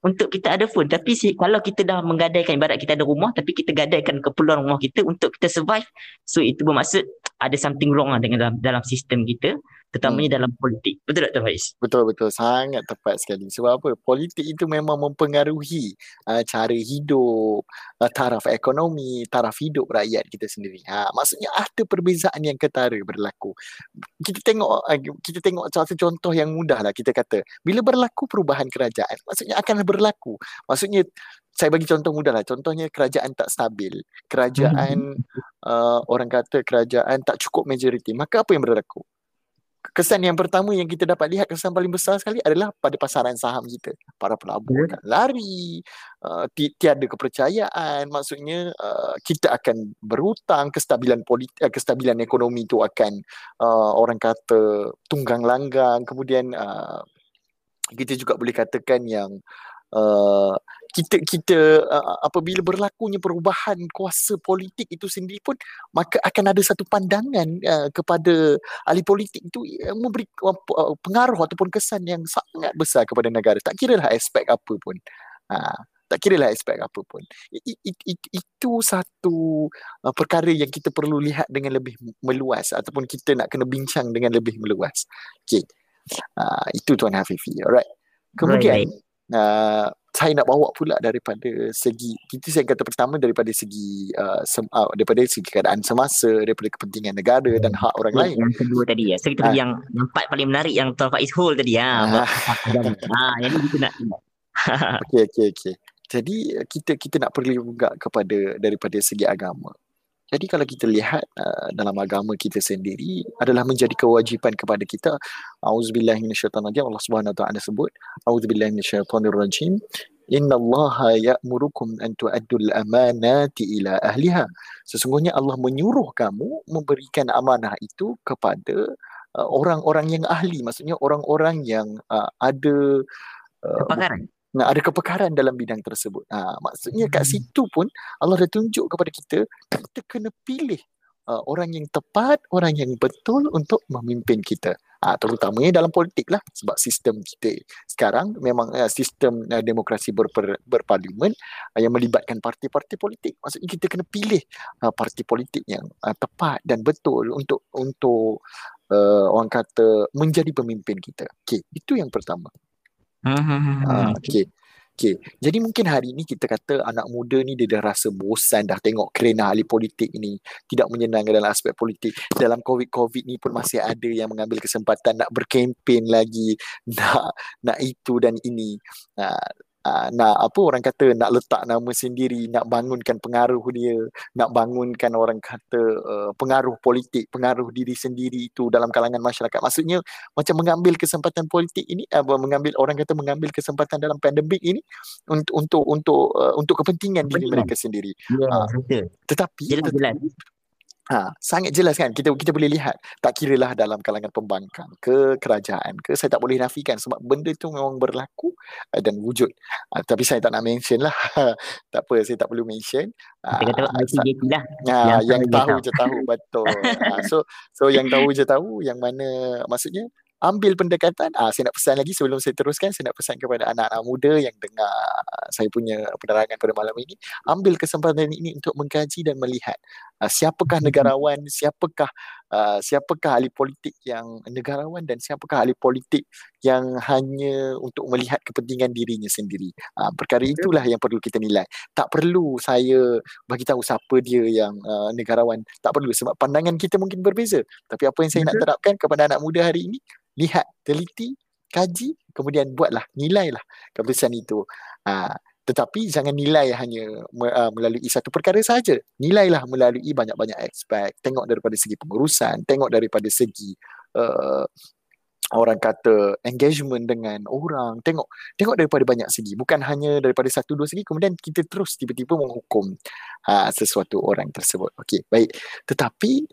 untuk kita ada phone. Tapi si, kalau kita dah menggadaikan ibarat kita ada rumah tapi kita gadaikan keperluan rumah kita untuk kita survive so itu bermaksud ada something wrong lah dengan dalam, dalam sistem kita terutamanya hmm. dalam politik. Betul tak Faiz? Betul betul sangat tepat sekali. Sebab apa? Politik itu memang mempengaruhi uh, cara hidup, uh, taraf ekonomi, taraf hidup rakyat kita sendiri. Ha, maksudnya ada perbezaan yang ketara berlaku. Kita tengok uh, kita tengok satu contoh yang mudah lah kita kata. Bila berlaku perubahan kerajaan, maksudnya akan berlaku. Maksudnya saya bagi contoh mudah lah. Contohnya kerajaan tak stabil. Kerajaan, uh, orang kata kerajaan tak cukup majoriti. Maka apa yang berlaku? Kesan yang pertama yang kita dapat lihat kesan paling besar sekali adalah pada pasaran saham kita. Para pelabur akan lari uh, ti- tiada kepercayaan. Maksudnya uh, kita akan berhutang kestabilan politik uh, kestabilan ekonomi itu akan uh, orang kata tunggang langgang. Kemudian uh, kita juga boleh katakan yang uh, kita kita uh, apabila berlakunya perubahan kuasa politik itu sendiri pun maka akan ada satu pandangan uh, kepada ahli politik itu yang memberi uh, pengaruh ataupun kesan yang sangat besar kepada negara. Tak kira lah aspek apa pun. Uh, tak kira lah aspek apa pun. It, it, it, itu satu uh, perkara yang kita perlu lihat dengan lebih meluas ataupun kita nak kena bincang dengan lebih meluas. Okay. uh, itu tuan Hafifi. Alright. Kemudian right, right. Uh, saya nak bawa pula daripada segi kita saya kata pertama daripada segi uh, sem, uh, daripada segi keadaan semasa daripada kepentingan negara dan hak orang lain. yang kedua tadi ya. So kita uh, yang empat paling menarik yang Tuan Faiz Hul tadi ya. Ha yang ni kita nak <laughs> okey okey okey. Jadi kita kita nak perlu juga kepada daripada segi agama jadi kalau kita lihat uh, dalam agama kita sendiri adalah menjadi kewajipan kepada kita. Auzubillahi minasyaitonir Allah Subhanahu wa taala sebut, Auzubillahi minasyaitonir rajim. Inna Allah ya'murukum an tu'addul amanati ila ahliha. Sesungguhnya Allah menyuruh kamu memberikan amanah itu kepada uh, orang-orang yang ahli. Maksudnya orang-orang yang uh, ada uh, kepakaran ada kepekaran dalam bidang tersebut. Ha, maksudnya kat hmm. situ pun Allah dah tunjuk kepada kita kita kena pilih uh, orang yang tepat, orang yang betul untuk memimpin kita. Ha, terutamanya dalam politik lah sebab sistem kita sekarang memang uh, sistem uh, demokrasi berper, berparlimen uh, yang melibatkan parti-parti politik. Maksudnya kita kena pilih uh, parti politik yang uh, tepat dan betul untuk untuk uh, orang kata menjadi pemimpin kita. Okey, itu yang pertama. Uh, okay. Okay. Jadi mungkin hari ini kita kata anak muda ni dia dah rasa bosan dah tengok kerana ahli politik ni tidak menyenangkan dalam aspek politik. Dalam COVID-COVID ni pun masih ada yang mengambil kesempatan nak berkempen lagi, <laughs> nak nak itu dan ini. Uh, uh, nak apa orang kata nak letak nama sendiri nak bangunkan pengaruh dia nak bangunkan orang kata uh, pengaruh politik pengaruh diri sendiri itu dalam kalangan masyarakat. Maksudnya macam mengambil kesempatan politik ini uh, mengambil orang kata mengambil kesempatan dalam pandemik ini untuk untuk untuk uh, untuk kepentingan diri mereka sendiri. Ya, uh, tetapi jelas, jelas. Ha, sangat jelas kan? Kita kita boleh lihat. Tak kiralah dalam kalangan pembangkang ke kerajaan ke saya tak boleh nafikan sebab benda tu memang berlaku uh, dan wujud. Uh, tapi saya tak nak mention lah. <laughs> Tak apa saya tak perlu mention. Uh, kata lah. Uh, yang, yang tahu je tahu <laughs> betul. Uh, so so yang tahu je tahu yang mana maksudnya ambil pendekatan. Ah saya nak pesan lagi sebelum saya teruskan saya nak pesan kepada anak-anak muda yang dengar saya punya penerangan pada malam ini. Ambil kesempatan ini untuk mengkaji dan melihat uh, siapakah hmm. negarawan siapakah uh, siapakah ahli politik yang negarawan dan siapakah ahli politik yang hanya untuk melihat kepentingan dirinya sendiri? Uh, perkara itulah yang perlu kita nilai. Tak perlu saya bagi tahu siapa dia yang uh, negarawan. Tak perlu sebab pandangan kita mungkin berbeza. Tapi apa yang saya nak terapkan kepada anak muda hari ini lihat, teliti, kaji, kemudian buatlah, nilailah keputusan itu. Ha, tetapi jangan nilai hanya uh, melalui satu perkara saja. Nilailah melalui banyak-banyak aspek. Tengok daripada segi pengurusan, tengok daripada segi uh, orang kata engagement dengan orang. Tengok tengok daripada banyak segi. Bukan hanya daripada satu dua segi. Kemudian kita terus tiba-tiba menghukum uh, sesuatu orang tersebut. Okey baik. Tetapi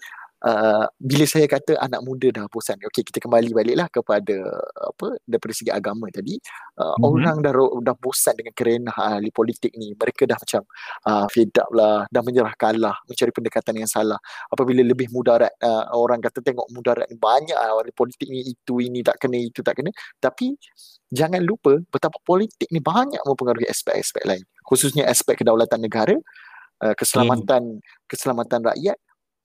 Uh, bila saya kata anak muda dah bosan okey kita kembali baliklah kepada apa daripada segi agama tadi. Uh, mm-hmm. orang dah dah bosan dengan kerana ahli politik ni. Mereka dah macam uh, fed up lah dah menyerah kalah mencari pendekatan yang salah. Apabila lebih mudarat uh, orang kata tengok mudarat ni banyak ahli politik ni itu ini tak kena itu tak kena. Tapi jangan lupa betapa politik ni banyak mempengaruhi aspek-aspek lain. Khususnya aspek kedaulatan negara uh, keselamatan mm. keselamatan rakyat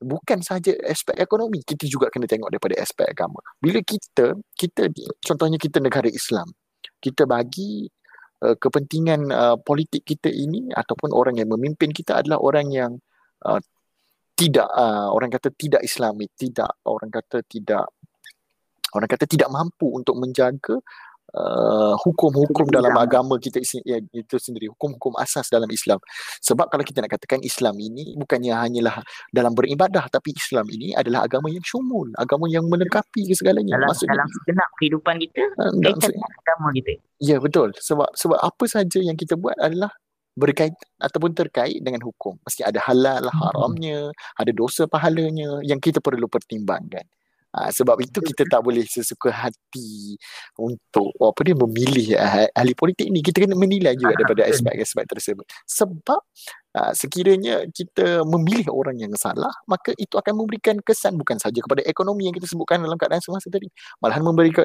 bukan sahaja aspek ekonomi. Kita juga kena tengok daripada aspek agama. Bila kita kita contohnya kita negara Islam. Kita bagi uh, kepentingan uh, politik kita ini ataupun orang yang memimpin kita adalah orang yang uh, tidak uh, orang kata tidak Islami tidak orang kata tidak orang kata tidak mampu untuk menjaga uh, hukum-hukum dalam agama kita ya, itu sendiri. Hukum-hukum asas dalam Islam. Sebab kalau kita nak katakan Islam ini bukannya hanyalah dalam beribadah tapi Islam ini adalah agama yang syumul agama yang melengkapi segalanya. Dalam, Maksudnya, dalam segenap kehidupan kita uh, kaitan dengan agama kita. Ya betul. Sebab sebab apa saja yang kita buat adalah berkait ataupun terkait dengan hukum. Mesti ada halal hmm. haramnya ada dosa pahalanya yang kita perlu pertimbangkan Ha, sebab itu kita tak boleh sesuka hati untuk apa dia memilih uh, ahli politik ni. Kita kena menilai juga daripada aspek-aspek tersebut. Sebab uh, sekiranya kita memilih orang yang salah maka itu akan memberikan kesan bukan saja kepada ekonomi yang kita sebutkan dalam keadaan semasa tadi malahan memberikan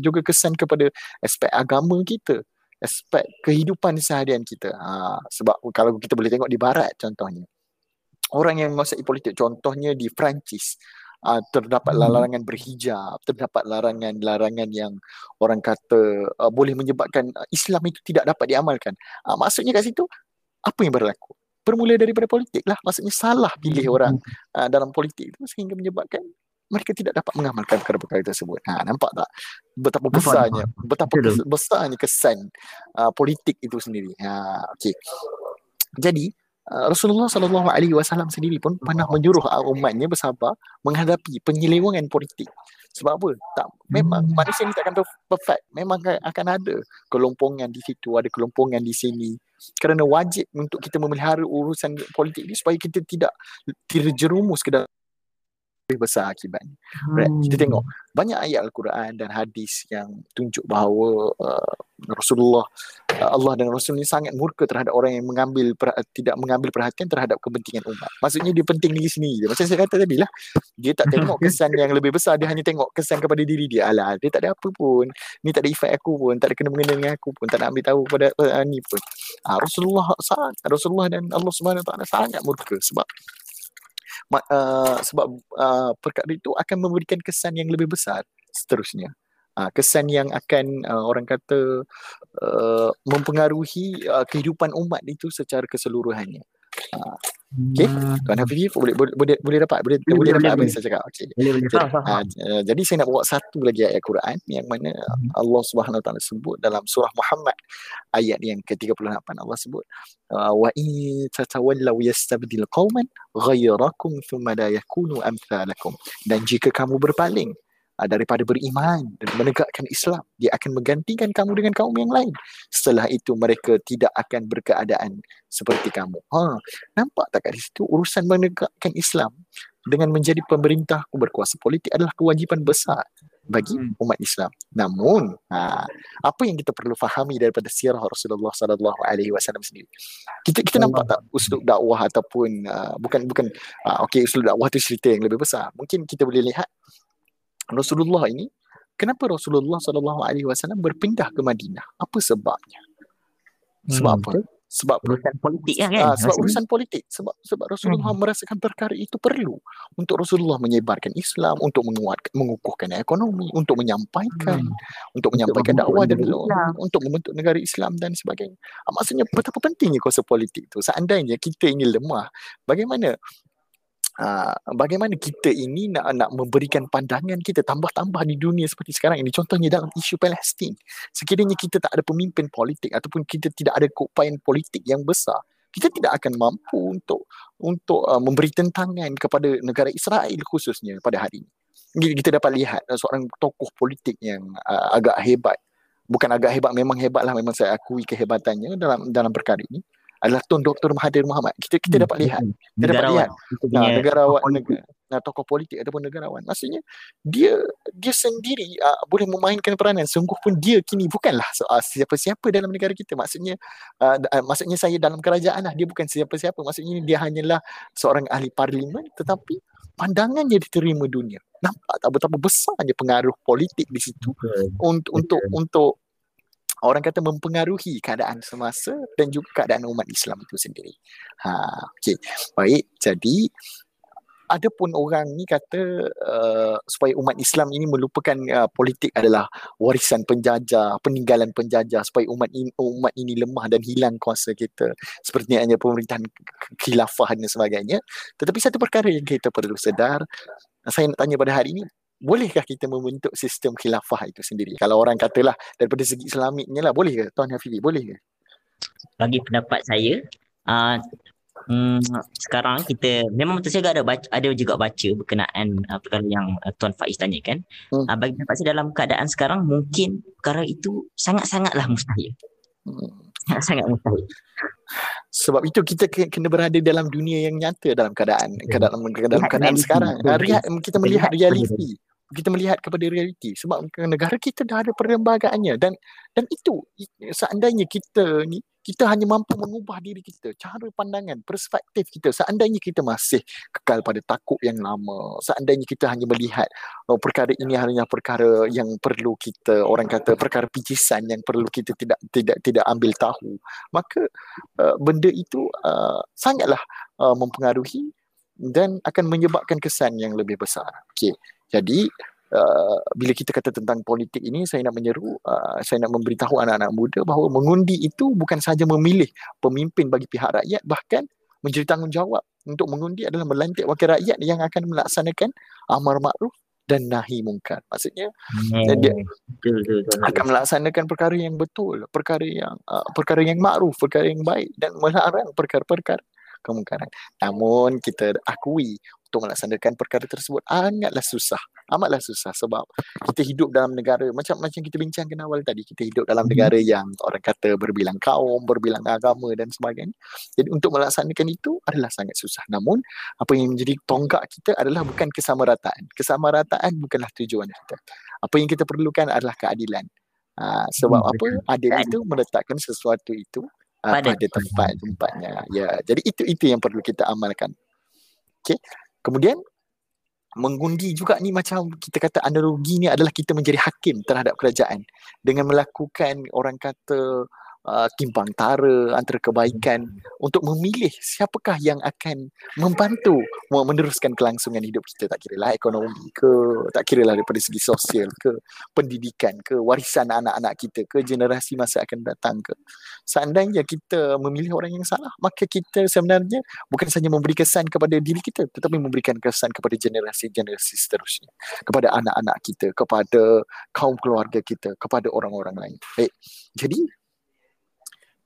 juga kesan kepada aspek agama kita aspek kehidupan seharian kita. Ha, sebab kalau kita boleh tengok di barat contohnya orang yang menguasai politik contohnya di Perancis uh, terdapat hmm. larangan berhijab, terdapat larangan-larangan yang orang kata uh, boleh menyebabkan uh, Islam itu tidak dapat diamalkan. Uh, maksudnya kat situ apa yang berlaku? Bermula daripada politik lah. Maksudnya salah pilih hmm. orang uh, dalam politik itu sehingga menyebabkan mereka tidak dapat mengamalkan perkara-perkara tersebut. Ha, nampak tak? Betapa besarnya, betapa besarnya kesan uh, politik itu sendiri. Ha, okay. Jadi, Rasulullah sallallahu alaihi wasallam sendiri pun pernah menyuruh umatnya bersabar menghadapi penyelewengan politik. Sebab apa? Tak memang hmm. manusia ni takkan perfect. Memang akan ada kelompongan di situ, ada kelompongan di sini. Kerana wajib untuk kita memelihara urusan politik ni supaya kita tidak terjerumus ke dalam lebih besar akibatnya. Right? Hmm. Kita tengok banyak ayat Al-Quran dan hadis yang tunjuk bahawa uh, Rasulullah uh, Allah dan Rasul ini sangat murka terhadap orang yang mengambil tidak mengambil perhatian terhadap kepentingan umat. Maksudnya dia penting di sini. Macam saya kata tadi lah. Dia tak tengok <laughs> kesan yang lebih besar. Dia hanya tengok kesan kepada diri dia. Alah, dia tak ada apa pun. Ni tak ada efek aku pun. Tak ada kena mengena dengan aku pun. Tak nak ambil tahu pada uh, ni pun. Uh, Rasulullah sangat. Rasulullah dan Allah SWT sangat murka. Sebab uh, sebab uh, perkara itu akan memberikan kesan yang lebih besar seterusnya. Uh, kesan yang akan uh, orang kata uh, mempengaruhi uh, kehidupan umat itu secara keseluruhannya. Okay, hmm. Tuan Hafiz boleh, boleh boleh boleh dapat boleh boleh, boleh dapat boleh, apa yang saya cakap. Okey. Boleh boleh. Jadi, ha, uh, jadi saya nak bawa satu lagi ayat Quran yang mana hmm. Allah Subhanahu Wa Taala sebut dalam surah Muhammad ayat yang ke-38 Allah sebut uh, wa in tatawallaw yastabdil qauman ghayrakum thumma la yakunu amsalakum. Dan jika kamu berpaling uh, daripada beriman dan menegakkan Islam dia akan menggantikan kamu dengan kaum yang lain setelah itu mereka tidak akan berkeadaan seperti kamu ha nampak tak kat situ urusan menegakkan Islam dengan menjadi pemerintah berkuasa politik adalah kewajipan besar bagi hmm. umat Islam. Namun, ha, apa yang kita perlu fahami daripada sirah Rasulullah sallallahu alaihi wasallam sendiri? Kita kita nampak tak uslub dakwah ataupun uh, bukan bukan uh, okey uslub dakwah tu cerita yang lebih besar. Mungkin kita boleh lihat Rasulullah ini kenapa Rasulullah sallallahu alaihi wasallam berpindah ke Madinah? Apa sebabnya? Sebab hmm, apa? Sebab urusan politik lah kan. Uh, sebab urusan politik. Sebab sebab Rasulullah hmm. merasakan perkara itu perlu untuk Rasulullah menyebarkan Islam, untuk menguatkan mengukuhkan ekonomi, untuk menyampaikan hmm. untuk menyampaikan untuk dakwah dan Islam. untuk membentuk negara Islam dan sebagainya. Uh, maksudnya betapa pentingnya kuasa politik itu. Seandainya kita ingin lemah, bagaimana Uh, bagaimana kita ini nak nak memberikan pandangan kita tambah-tambah di dunia seperti sekarang ini. Contohnya dalam isu Palestin. Sekiranya kita tak ada pemimpin politik ataupun kita tidak ada keupayaan politik yang besar kita tidak akan mampu untuk untuk uh, memberi tentangan kepada negara Israel khususnya pada hari ini. Kita dapat lihat seorang tokoh politik yang uh, agak hebat. Bukan agak hebat memang hebat lah memang saya akui kehebatannya dalam dalam perkara ini adalah Tun Dr. Mahathir Mohamad. Kita kita dapat lihat. Kita dapat lihat. Nah, negarawan negara, nah, tokoh politik ataupun negarawan. Maksudnya dia dia sendiri uh, boleh memainkan peranan. Sungguh pun dia kini bukanlah uh, siapa-siapa dalam negara kita. Maksudnya uh, uh, maksudnya saya dalam kerajaan lah. Dia bukan siapa-siapa. Maksudnya dia hanyalah seorang ahli parlimen tetapi pandangannya diterima dunia. Nampak tak betapa besarnya pengaruh politik di situ okay. untuk untuk untuk orang kata mempengaruhi keadaan semasa dan juga keadaan umat Islam itu sendiri. Ha, okey. Baik, jadi ada pun orang ni kata uh, supaya umat Islam ini melupakan uh, politik adalah warisan penjajah, peninggalan penjajah supaya umat ini, umat ini lemah dan hilang kuasa kita seperti hanya pemerintahan khilafah dan sebagainya. Tetapi satu perkara yang kita perlu sedar, saya nak tanya pada hari ini, bolehkah kita membentuk sistem khilafah itu sendiri? Kalau orang katalah daripada segi islamiknya lah, boleh ke Tuan Hafizi? Boleh ke? Bagi pendapat saya, uh, hmm, sekarang kita memang betul saya ada baca, ada juga baca berkenaan uh, perkara yang uh, Tuan Faiz tanyakan. Hmm. Uh, bagi pendapat saya dalam keadaan sekarang mungkin perkara itu sangat-sangatlah mustahil. Hmm. Sangat mustahil sebab itu kita kena berada dalam dunia yang nyata dalam keadaan ke dalam dalam keadaan sekarang. Ria, kita melihat realiti kita melihat kepada realiti sebab negara kita dah ada perlembagaannya dan dan itu seandainya kita ni kita hanya mampu mengubah diri kita, cara pandangan, perspektif kita. Seandainya kita masih kekal pada takut yang lama, seandainya kita hanya melihat oh, perkara ini hanya perkara yang perlu kita, orang kata perkara picisan yang perlu kita tidak tidak tidak ambil tahu, maka uh, benda itu uh, sangatlah uh, mempengaruhi dan akan menyebabkan kesan yang lebih besar. Okay. Jadi Uh, bila kita kata tentang politik ini saya nak menyeru uh, saya nak memberitahu anak-anak muda bahawa mengundi itu bukan sahaja memilih pemimpin bagi pihak rakyat bahkan menjadi tanggungjawab untuk mengundi adalah melantik wakil rakyat yang akan melaksanakan amar makruf dan nahi mungkar maksudnya hmm. dia akan melaksanakan perkara yang betul perkara yang uh, perkara yang makruf perkara yang baik dan melarang perkara-perkara kemungkaran. Namun kita akui untuk melaksanakan perkara tersebut amatlah susah. Amatlah susah sebab kita hidup dalam negara macam macam kita bincangkan awal tadi kita hidup dalam mhm. negara yang orang kata berbilang kaum berbilang agama dan sebagainya. Jadi untuk melaksanakan itu adalah sangat susah. Namun apa yang menjadi tonggak kita adalah bukan kesamarataan. Kesamarataan bukanlah tujuan kita. Apa yang kita perlukan adalah keadilan. Ha, sebab hmm, apa? adil itu meletakkan sesuatu itu uh, pada tempat tempatnya. Ya jadi itu itu yang perlu kita amalkan. Okey Kemudian mengundi juga ni macam kita kata analogi ni adalah kita menjadi hakim terhadap kerajaan. Dengan melakukan orang kata uh, timpang tara antara kebaikan untuk memilih siapakah yang akan membantu meneruskan kelangsungan hidup kita. Tak kira lah ekonomi ke tak kira lah daripada segi sosial ke pendidikan ke warisan anak-anak kita ke generasi masa akan datang ke. Seandainya kita memilih orang yang salah maka kita sebenarnya bukan sahaja memberi kesan kepada diri kita tetapi memberikan kesan kepada generasi-generasi seterusnya. Kepada anak-anak kita kepada kaum keluarga kita kepada orang-orang lain. Baik jadi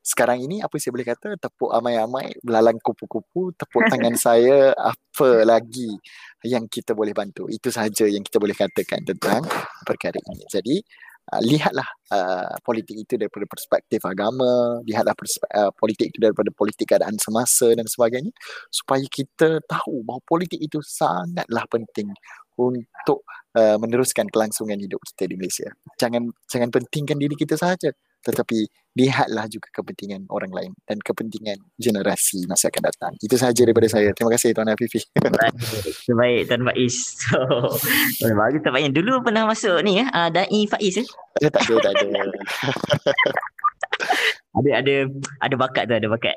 sekarang ini apa saya boleh kata tepuk amai-amai belalang kupu-kupu tepuk tangan <laughs> saya apa lagi yang kita boleh bantu? Itu sahaja yang kita boleh katakan tentang perkara ini. Jadi uh, lihatlah uh, politik itu daripada perspektif agama lihatlah perspektif, uh, politik itu daripada politik keadaan semasa dan sebagainya supaya kita tahu bahawa politik itu sangatlah penting untuk uh, meneruskan kelangsungan hidup kita di Malaysia. Jangan jangan pentingkan diri kita sahaja tetapi lihatlah juga kepentingan orang lain dan kepentingan generasi masa akan datang. Itu sahaja daripada saya. Terima kasih Tuan Afifi. Baik, Tuan Faiz. So, <laughs> bagus Tuan Faiz. Dulu pernah masuk ni ya, uh, Dai Faiz ya? Eh, tak ada, tak ada. <laughs> ada ada ada bakat tu, ada bakat.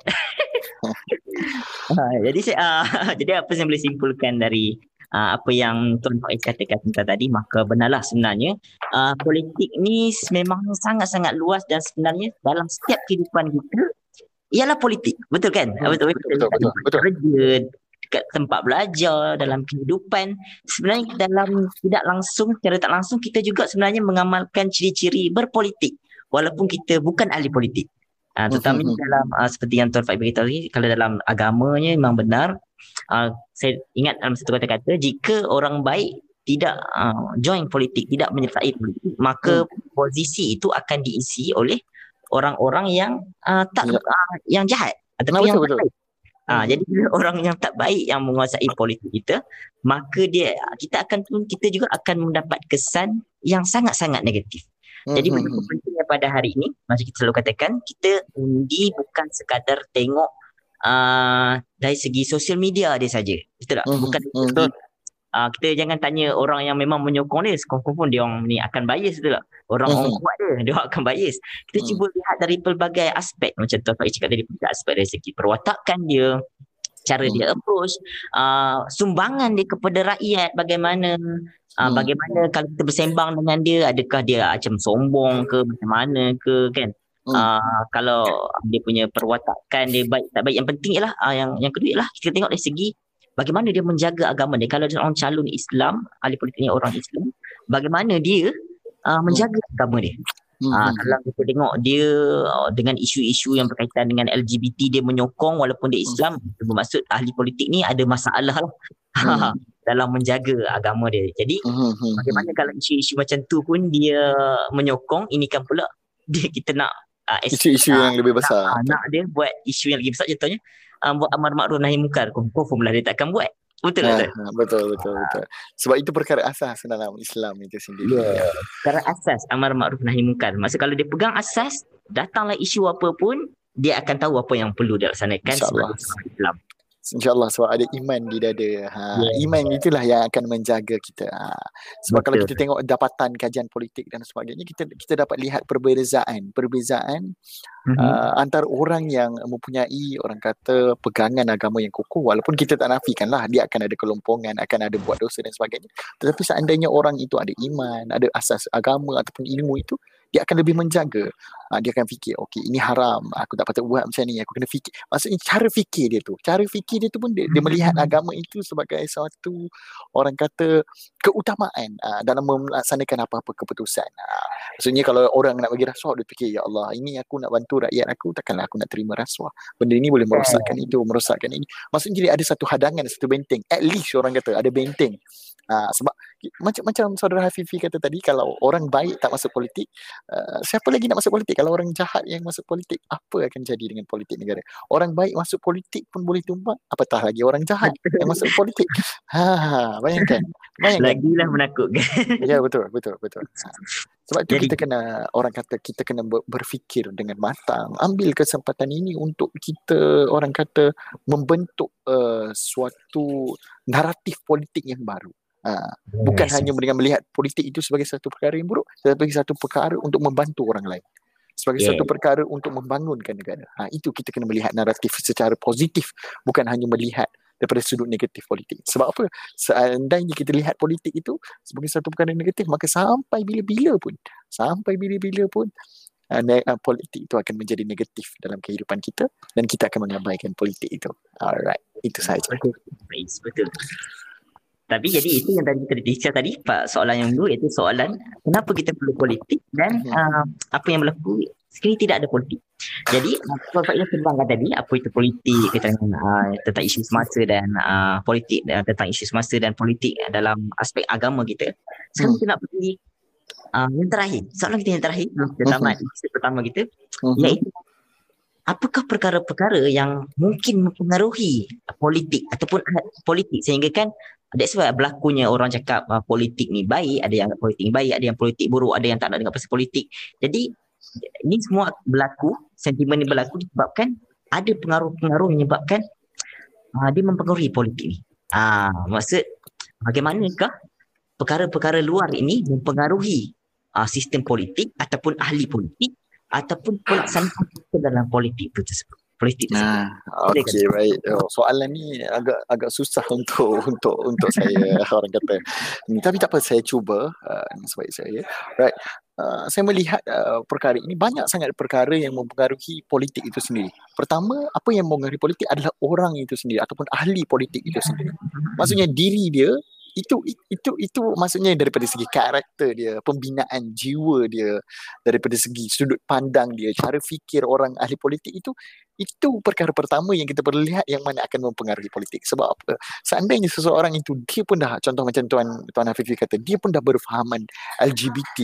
uh, <laughs> jadi saya uh, jadi apa yang boleh simpulkan dari uh, apa yang Tuan Faiz katakan tentang tadi maka benarlah sebenarnya uh, politik ni memang sangat-sangat luas dan sebenarnya dalam setiap kehidupan kita ialah politik. Betul kan? Hmm, betul betul betul, betul, betul. kerja dekat tempat belajar dalam kehidupan. Sebenarnya dalam tidak langsung secara tak langsung kita juga sebenarnya mengamalkan ciri-ciri berpolitik walaupun kita bukan ahli politik. Uh, terutama dalam uh, seperti yang Tuan Faiz beritahu tadi kalau dalam agamanya memang benar uh, saya ingat dalam satu kata-kata jika orang baik tidak uh, join politik, tidak menyertai politik, maka hmm. posisi itu akan diisi oleh orang-orang yang uh, tak uh, yang jahat ataupun yang betul, betul. Ha, jadi bila <laughs> orang yang tak baik yang menguasai politik kita, maka dia kita akan kita juga akan mendapat kesan yang sangat-sangat negatif. Jadi mm-hmm. betapa pentingnya pada hari ini, macam kita selalu katakan, kita undi bukan sekadar tengok uh, dari segi sosial media dia saja. Betul tak? Mm-hmm. Bukan mm-hmm. Uh, kita jangan tanya orang yang memang menyokong dia, confirm pun dia orang ni akan bias betul tak? Orang mm-hmm. orang kuat dia, dia akan bias. Kita mm-hmm. cuba lihat dari pelbagai aspek macam tu Pak cakap dari pelbagai aspek dari segi perwatakan dia, cara hmm. dia approach uh, sumbangan dia kepada rakyat bagaimana uh, hmm. bagaimana kalau kita bersembang dengan dia adakah dia macam sombong ke macam mana ke kan hmm. uh, kalau dia punya perwatakan dia baik tak baik yang penting ialah uh, yang yang kedua ialah kita tengok dari segi bagaimana dia menjaga agama dia kalau dia orang calon Islam ahli politiknya orang Islam bagaimana dia uh, menjaga hmm. agama dia Hmm. Uh, kalau kita tengok dia uh, dengan isu-isu yang berkaitan dengan LGBT dia menyokong walaupun dia Islam hmm. bermaksud ahli politik ni ada masalah lah hmm. <laughs> dalam menjaga agama dia. Jadi hmm. hmm bagaimana hmm. kalau isu-isu macam tu pun dia menyokong ini kan pula <laughs> dia kita nak uh, isu-isu uh, yang lebih besar. Nak, uh, nak dia buat isu yang lebih besar contohnya uh, buat amar makruf nahi mungkar confirm lah dia takkan buat. Betul ha, tak? Betul, betul, betul. Sebab itu perkara asas dalam Islam itu sendiri. Yeah. Perkara asas amar ma'ruf nahi munkar. Maksud kalau dia pegang asas, datanglah isu apa pun, dia akan tahu apa yang perlu dilaksanakan sebagai Islam. InsyaAllah sebab ada iman di dada. Ha, yeah. Iman itulah yang akan menjaga kita. Ha. Sebab Betul. kalau kita tengok dapatan kajian politik dan sebagainya, kita kita dapat lihat perbezaan. Perbezaan mm-hmm. uh, antara orang yang mempunyai, orang kata, pegangan agama yang kukuh. Walaupun kita tak nafikan lah, dia akan ada kelompongan, akan ada buat dosa dan sebagainya. Tetapi seandainya orang itu ada iman, ada asas agama ataupun ilmu itu, dia akan lebih menjaga. Uh, dia akan fikir, okey ini haram, aku tak patut buat macam ni, aku kena fikir. Maksudnya cara fikir dia tu, cara fikir dia tu pun dia, dia melihat hmm. agama itu sebagai satu orang kata keutamaan uh, dalam melaksanakan apa-apa keputusan. Uh, maksudnya kalau orang nak bagi rasuah, dia fikir, ya Allah, ini aku nak bantu rakyat aku, takkanlah aku nak terima rasuah. Benda ini boleh merosakkan itu, merosakkan ini. Maksudnya jadi ada satu hadangan, satu benteng. At least orang kata ada benteng. Uh, sebab macam macam saudara Hafifi kata tadi kalau orang baik tak masuk politik uh, siapa lagi nak masuk politik? Kalau orang jahat yang masuk politik apa akan jadi dengan politik negara? Orang baik masuk politik pun boleh tumbang. Apatah lagi orang jahat yang masuk politik? <laughs> Ha bayangkan bayangkan. Lagilah menakutkan. <laughs> Ya betul betul betul. Ha. sebab itu kita kena orang kata kita kena berfikir dengan matang. Ambil kesempatan ini untuk kita orang kata membentuk uh, suatu naratif politik yang baru Ha, bukan yes. hanya dengan melihat politik itu sebagai satu perkara yang buruk tetapi satu perkara untuk membantu orang lain. Sebagai yeah. satu perkara untuk membangunkan negara. Ha, itu kita kena melihat naratif secara positif bukan hanya melihat daripada sudut negatif politik. Sebab apa? Seandainya kita lihat politik itu sebagai satu perkara negatif maka sampai bila-bila pun sampai bila-bila pun uh, politik itu akan menjadi negatif dalam kehidupan kita dan kita akan mengabaikan politik itu. Alright itu saja betul tapi jadi itu yang tadi kita discuss tadi Pak soalan yang dulu iaitu soalan kenapa kita perlu politik dan uh, apa yang berlaku sekali tidak ada politik. Jadi Pak yang sebangkan tadi apa itu politik tentang uh, tentang isu semasa dan uh, politik uh, tentang isu semasa dan politik dalam aspek agama kita. Sekarang kita nak pergi uh, yang terakhir. Soalan kita yang terakhir kita tamat isu pertama kita iaitu apakah perkara-perkara yang mungkin mempengaruhi politik ataupun politik sehingga kan That's why berlakunya orang cakap uh, politik ni baik, ada yang politik ni baik, ada yang politik buruk, ada yang tak nak dengar pasal politik. Jadi ini semua berlaku, sentimen ni berlaku disebabkan ada pengaruh-pengaruh menyebabkan uh, dia mempengaruhi politik ni. Ah, uh, maksud bagaimanakah perkara-perkara luar ini mempengaruhi uh, sistem politik ataupun ahli politik ataupun pelaksanaan dalam politik itu tersebut politik nah, okey baik. Oh, soalan ni agak agak susah <laughs> untuk untuk untuk saya <laughs> orang kata. Tapi tak apa saya cuba uh, sebaik saya. Right. Uh, saya melihat uh, perkara ini banyak sangat perkara yang mempengaruhi politik itu sendiri. Pertama, apa yang mempengaruhi politik adalah orang itu sendiri ataupun ahli politik itu sendiri. <laughs> Maksudnya diri dia itu itu itu maksudnya daripada segi karakter dia pembinaan jiwa dia daripada segi sudut pandang dia cara fikir orang ahli politik itu itu perkara pertama yang kita perlu lihat yang mana akan mempengaruhi politik. Sebab apa? Seandainya seseorang itu dia pun dah contoh macam tuan tuan Hafifi kata dia pun dah berfahaman LGBT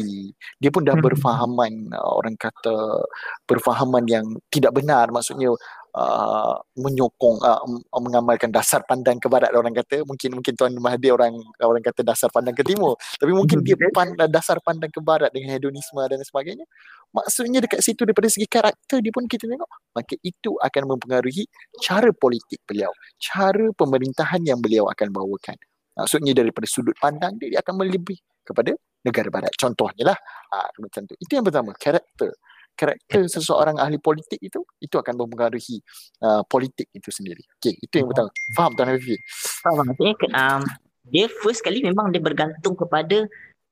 dia pun dah hmm. berfahaman uh, orang kata berfahaman yang tidak benar. Maksudnya uh, menyokong uh, mengamalkan dasar pandang ke barat orang kata. Mungkin mungkin tuan Mahathir orang orang kata dasar pandang ke timur. Tapi mungkin dia pandang, dasar pandang ke barat dengan hedonisme dan sebagainya. Maksudnya dekat situ daripada segi karakter dia pun kita tengok maka itu akan mempengaruhi cara politik beliau. Cara pemerintahan yang beliau akan bawakan. Maksudnya daripada sudut pandang dia, dia akan melebih kepada negara barat. Contohnya lah. Ha, macam tu. Itu yang pertama karakter karakter seseorang ahli politik itu itu akan mempengaruhi uh, politik itu sendiri. Okey, itu yang betul. Faham Tuan Hafiz? Faham. Maksudnya um, dia first kali memang dia bergantung kepada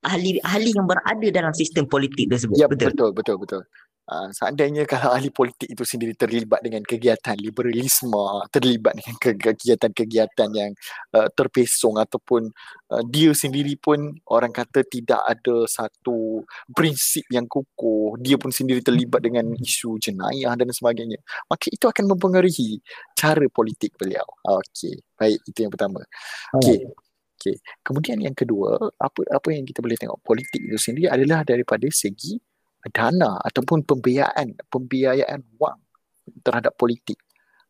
ahli ahli yang berada dalam sistem politik tersebut. Ya, betul betul betul. betul. Uh, seandainya <laughs> kalau ahli politik itu sendiri terlibat dengan kegiatan liberalisme, terlibat dengan kegiatan-kegiatan yang uh, terpesong ataupun uh, dia sendiri pun orang kata tidak ada satu prinsip yang kukuh, dia pun sendiri terlibat dengan isu jenayah dan sebagainya, maka itu akan mempengaruhi cara politik beliau. Okey, baik itu yang pertama. Okey. Okey. Kemudian yang kedua, apa apa yang kita boleh tengok politik itu sendiri adalah daripada segi dana ataupun pembiayaan pembiayaan wang terhadap politik.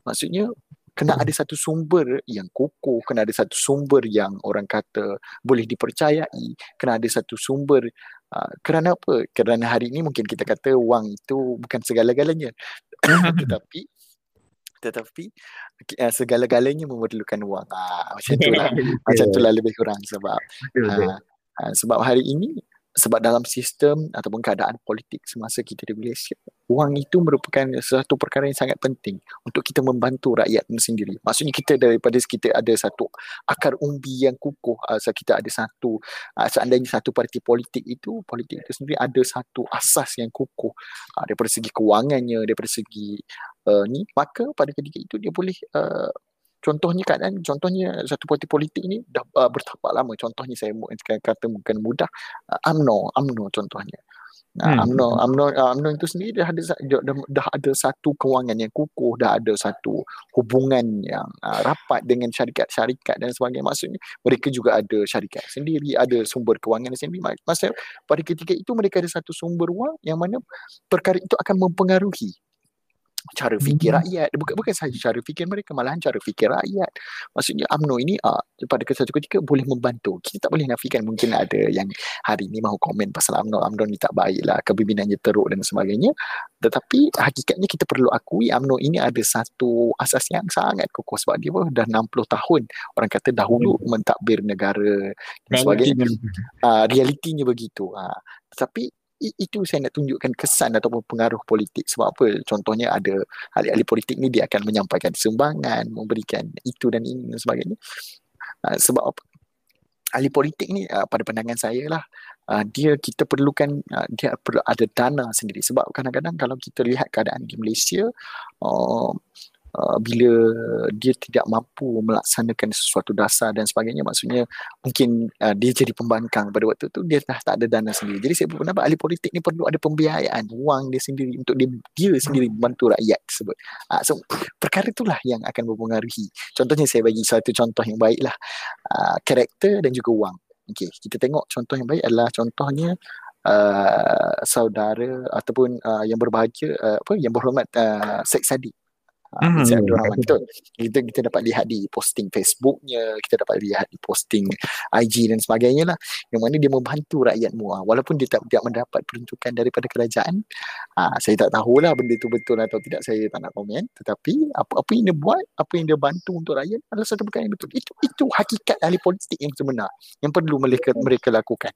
Maksudnya kena ada satu sumber yang kukuh, kena ada satu sumber yang orang kata boleh dipercayai, kena ada satu sumber uh, kerana apa? Kerana hari ini mungkin kita kata wang itu bukan segala-galanya. <coughs> tetapi tetapi uh, segala-galanya memerlukan wang. Uh, macam itulah. <laughs> macam itulah lebih kurang sebab uh, uh, sebab hari ini sebab dalam sistem ataupun keadaan politik semasa kita di Malaysia, wang itu merupakan sesuatu perkara yang sangat penting untuk kita membantu rakyat sendiri. Maksudnya kita daripada kita ada satu akar umbi yang kukuh, asal kita ada satu, uh, seandainya satu parti politik itu, politik itu sendiri ada satu asas yang kukuh uh, daripada segi kewangannya, daripada segi uh, ni, maka pada ketika itu dia boleh uh, contohnya keadaan contohnya satu parti politik ni dah uh, bertapak lama contohnya saya kata bukan mudah uh, AMNO AMNO contohnya Nah, hmm. UMNO, UMNO, uh, UMNO itu sendiri dah ada dah, dah, dah ada satu kewangan yang kukuh, dah ada satu hubungan yang uh, rapat dengan syarikat-syarikat dan sebagainya. Maksudnya mereka juga ada syarikat sendiri, ada sumber kewangan sendiri. Maksudnya pada ketika itu mereka ada satu sumber wang yang mana perkara itu akan mempengaruhi cara fikir hmm. rakyat bukan bukan sahaja cara fikir mereka malahan cara fikir rakyat. Maksudnya UMNO ini uh, pada satu ketika boleh membantu kita tak boleh nafikan mungkin ada yang hari ini mahu komen pasal UMNO UMNO ni tak baik lah kebimbingannya teruk dan sebagainya. Tetapi hakikatnya kita perlu akui UMNO ini ada satu asas yang sangat kukuh sebab dia pun dah 60 tahun. Orang kata dahulu hmm. mentadbir negara dan sebagainya. uh, realitinya begitu. Uh, tetapi itu saya nak tunjukkan kesan ataupun pengaruh politik. Sebab apa? Contohnya ada ahli-ahli politik ni dia akan menyampaikan sumbangan memberikan itu dan ini dan sebagainya. Uh, sebab apa? Ahli politik ni uh, pada pandangan saya lah uh, dia kita perlukan uh, dia perlu ada dana sendiri. Sebab kadang-kadang kalau kita lihat keadaan di Malaysia uh, uh, bila dia tidak mampu melaksanakan sesuatu dasar dan sebagainya maksudnya mungkin uh, dia jadi pembangkang pada waktu tu dia dah tak ada dana sendiri. Jadi saya berpendapat ahli politik ni perlu ada pembiayaan wang dia sendiri untuk dia, dia sendiri membantu rakyat tersebut. Uh, so perkara itulah yang akan mempengaruhi. Contohnya saya bagi satu contoh yang baiklah. Uh, karakter dan juga wang. Okey kita tengok contoh yang baik adalah contohnya Uh, saudara ataupun uh, yang berbahagia uh, apa yang berhormat uh, Sheikh Sadiq Mm-hmm. Abdul Rahman betul. Kita kita dapat lihat di posting Facebooknya, kita dapat lihat di posting IG dan sebagainya lah. Yang mana dia membantu rakyat muah. Walaupun dia tak, tidak mendapat peruntukan daripada kerajaan. Ha, saya tak tahulah benda itu betul atau tidak. Saya tak nak komen. Tetapi apa apa yang dia buat, apa yang dia bantu untuk rakyat adalah satu perkara yang betul. Itu itu hakikat ahli politik yang sebenar. Yang perlu mereka, mereka lakukan.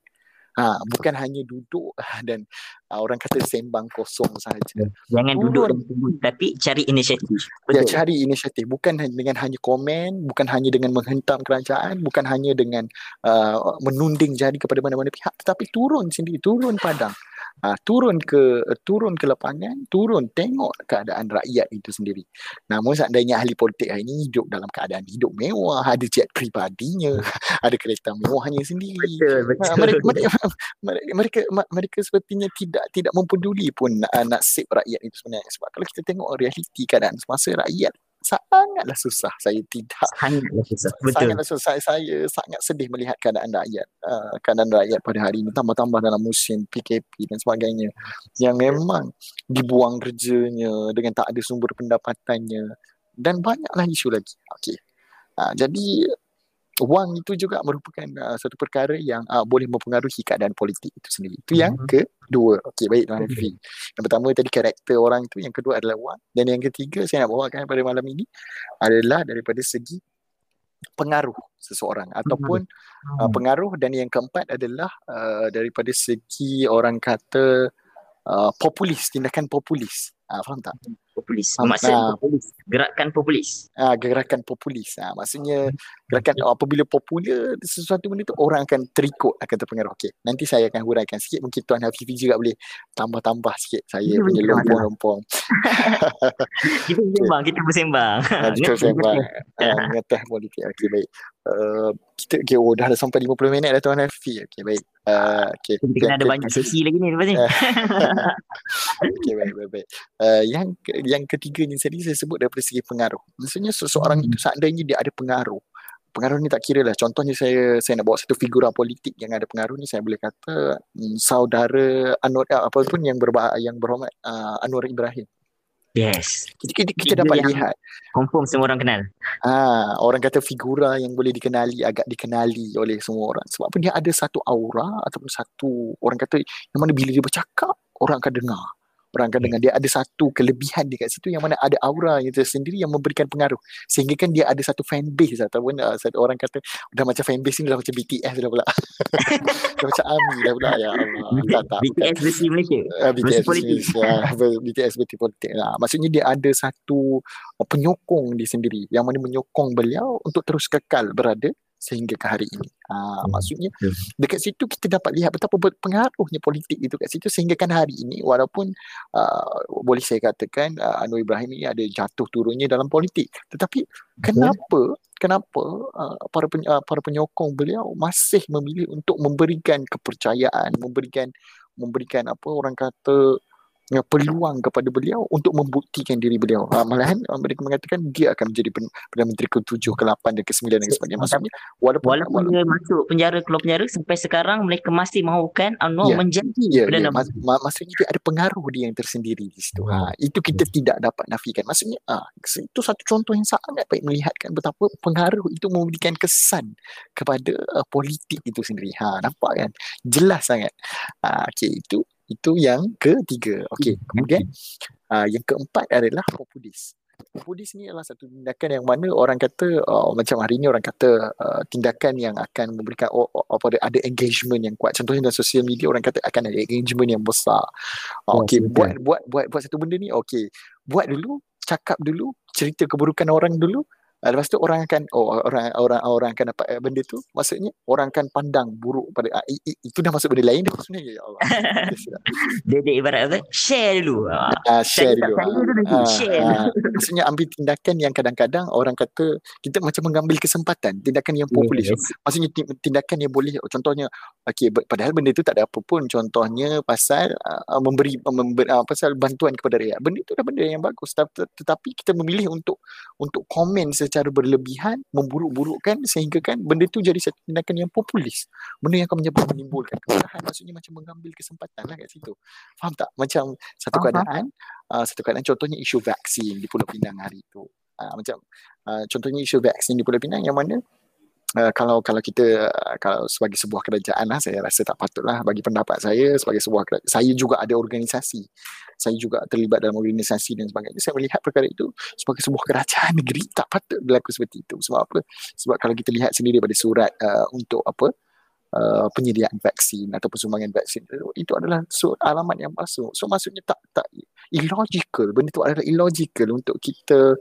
Ha, bukan hanya duduk <laughs> dan uh, orang kata sembang kosong saja. Jangan Turun. duduk dan tunggu tapi cari inisiatif. Ya, cari inisiatif. Bukan dengan hanya komen, bukan hanya dengan menghentam kerajaan, bukan hanya dengan uh, menunding jari kepada mana-mana pihak tetapi turun sendiri, turun padang. Uh, turun ke uh, turun ke lapangan turun tengok keadaan rakyat itu sendiri. Namun seandainya ahli politik hari ini hidup dalam keadaan hidup mewah ada jet pribadinya <laughs> ada kereta mewahnya sendiri. Betul, betul. Uh, mereka, mereka, <laughs> mereka, mereka mereka sepertinya tidak tidak mempeduli pun uh, nasib rakyat itu sebenarnya. Sebab kalau kita tengok realiti keadaan semasa rakyat sangatlah susah saya tidak. Sangatlah susah betul. Sangatlah susah saya, sangat sedih melihat keadaan rakyat. Uh, keadaan rakyat pada hari ini. Tambah-tambah dalam musim PKP dan sebagainya. Yang memang dibuang kerjanya dengan tak ada sumber pendapatannya. Dan banyaklah isu lagi. Okey. Uh, jadi wang itu juga merupakan uh, satu perkara yang uh, boleh mempengaruhi keadaan politik itu sendiri. Itu yang hmm. kedua. Okey, baik Tuan Hafifi. Yang pertama tadi karakter orang itu, yang kedua adalah wang dan yang ketiga saya nak bawakan pada malam ini adalah daripada segi pengaruh seseorang ataupun uh, pengaruh dan yang keempat adalah uh, daripada segi orang kata uh, populis, tindakan populis. Ah, faham tak? Populis. Maksudnya nah, populis. Gerakan populis. Ah, gerakan populis. Ah, maksudnya gerakan hmm. apabila popular sesuatu benda tu orang akan terikut akan terpengaruh. Okey. Nanti saya akan huraikan sikit mungkin Tuan Hafifi juga boleh tambah-tambah sikit saya ya, punya lompong-lompong. <laughs> kita bersembang, kita bersembang. Ah, kita bersembang. Ngeteh politik. Okey, baik. Uh, kita okay, oh, dah sampai 50 minit dah Tuan Hafifi. Okey, baik. Uh, okay. Kita kena ada banyak sesi lagi ni lepas ni. <laughs> okay, baik, baik, baik. Uh, yang yang ketiga ni tadi saya sebut daripada segi pengaruh. Maksudnya seseorang itu hmm. seandainya dia ada pengaruh. Pengaruh ni tak kira lah. Contohnya saya saya nak bawa satu figura politik yang ada pengaruh ni saya boleh kata um, saudara Anwar apa pun yang berba yang berhormat uh, Anwar Ibrahim. Yes. Kita, kita, kita dapat lihat. Confirm semua orang kenal. Ha, orang kata figura yang boleh dikenali, agak dikenali oleh semua orang. Sebab apa dia ada satu aura ataupun satu orang kata yang mana bila dia bercakap, orang akan dengar orang akan dengar dia ada satu kelebihan dekat situ yang mana ada aura yang tersendiri yang memberikan pengaruh. Sehingga kan dia ada satu fan base ataupun uh, satu orang kata dah macam fan base ni dah macam BTS dah pula. <laughs> Dah macam ARMY dah pula. Ya Allah tak, tak, BTS versi Malaysia? Uh, BTS versi ya, BTS versi politik. Lah. maksudnya dia ada satu penyokong dia sendiri yang mana menyokong beliau untuk terus kekal berada sehingga ke hari ini. Ha. Maksudnya yeah. dekat situ kita dapat lihat betapa pengaruhnya politik itu kat situ sehingga kan hari ini walaupun uh, boleh saya katakan uh, Anwar Ibrahim ini ada jatuh turunnya dalam politik. Tetapi kenapa yeah. kenapa uh, para pen, uh, para penyokong beliau masih memilih untuk memberikan kepercayaan, memberikan memberikan apa orang kata peluang kepada beliau untuk membuktikan diri beliau. Ha, malahan uh, mereka mengatakan dia akan menjadi Perdana Menteri ke-7, ke-8 dan ke-9 dan sebagainya. Maksudnya walaupun, walaupun dia masuk penjara keluar penjara sampai sekarang mereka masih mahukan Anwar yeah, menjadi yeah, Perdana yeah. Menteri. Mas, maksudnya dia ada pengaruh dia yang tersendiri di situ. Ha, itu kita yeah. tidak dapat nafikan. Maksudnya ha, itu satu contoh yang sangat baik melihatkan betapa pengaruh itu memberikan kesan kepada uh, politik itu sendiri. Ha, nampak kan? Jelas sangat. Ha, okay, itu itu yang ketiga. Okey, hmm. kemudian uh, yang keempat adalah populis. Populis ni adalah satu tindakan yang mana orang kata uh, macam hari ni orang kata uh, tindakan yang akan memberikan oh, oh, apa ada engagement yang kuat. Contohnya dalam sosial media orang kata akan ada engagement yang besar. Uh, okey, buat buat buat buat satu benda ni okey. Buat dulu, cakap dulu, cerita keburukan orang dulu, Uh, lepas tu orang akan oh orang orang orang akan dapat uh, benda tu maksudnya orang akan pandang buruk pada uh, i, i, itu dah masuk benda lain dah sebenarnya ya Allah. <laughs> dia dia ibarat apa? Share dulu. Uh, share dulu. Uh, share. Uh, maksudnya ambil tindakan yang kadang-kadang orang kata kita macam mengambil kesempatan tindakan yang populis. Yes. Maksudnya tindakan yang boleh contohnya okey padahal benda tu tak ada apa pun contohnya pasal uh, memberi, memberi uh, pasal bantuan kepada rakyat. Benda tu dah benda yang bagus tetapi kita memilih untuk untuk komen secara berlebihan memburuk-burukkan sehingga kan benda tu jadi satu tindakan yang populis. Benda yang akan menyebabkan menimbulkan kemarahan maksudnya macam mengambil kesempatan lah kat situ. Faham tak? Macam satu keadaan uh, satu keadaan. Contohnya isu vaksin di Pulau Pinang hari itu uh, macam uh, contohnya isu vaksin di Pulau Pinang yang mana Uh, kalau kalau kita uh, kalau sebagai sebuah kerajaan lah saya rasa tak patutlah bagi pendapat saya sebagai sebuah kerajaan, saya juga ada organisasi saya juga terlibat dalam organisasi dan sebagainya. Saya melihat perkara itu sebagai sebuah kerajaan negeri tak patut berlaku seperti itu. Sebab apa? Sebab kalau kita lihat sendiri pada surat uh, untuk apa uh, penyediaan vaksin ataupun sumbangan vaksin itu adalah so, alamat yang palsu. So maksudnya tak tak illogical. Benda itu adalah illogical untuk kita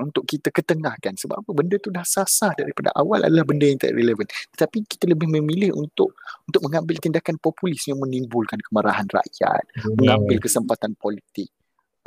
untuk kita ketengahkan. Sebab apa? Benda tu dah sasar daripada awal adalah benda yang tak relevan. Tetapi kita lebih memilih untuk untuk mengambil tindakan populis yang menimbulkan kemarahan rakyat yeah. mengambil kesempatan politik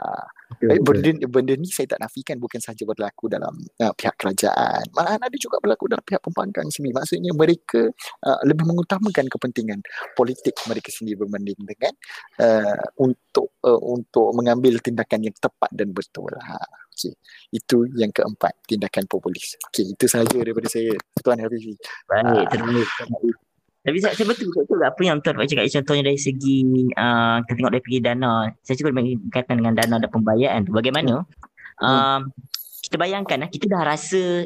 uh, benda, benda ni saya tak nafikan bukan sahaja berlaku dalam uh, pihak kerajaan malahan ada juga berlaku dalam pihak pembangkang sendiri maksudnya mereka uh, lebih mengutamakan kepentingan politik mereka sendiri berbanding dengan uh, untuk uh, untuk mengambil tindakan yang tepat dan betul ha. Okey. Itu yang keempat, tindakan populis. Okey, itu sahaja daripada saya, Tuan Hafizi. Baik, terima kasih. Tapi saya, saya betul betul apa yang Tuan Pak cakap contohnya dari segi uh, kita tengok dari segi dana. Saya cuba berkaitan dengan dana dan pembayaran tu. Bagaimana? Hmm. Uh, kita bayangkan uh, kita dah rasa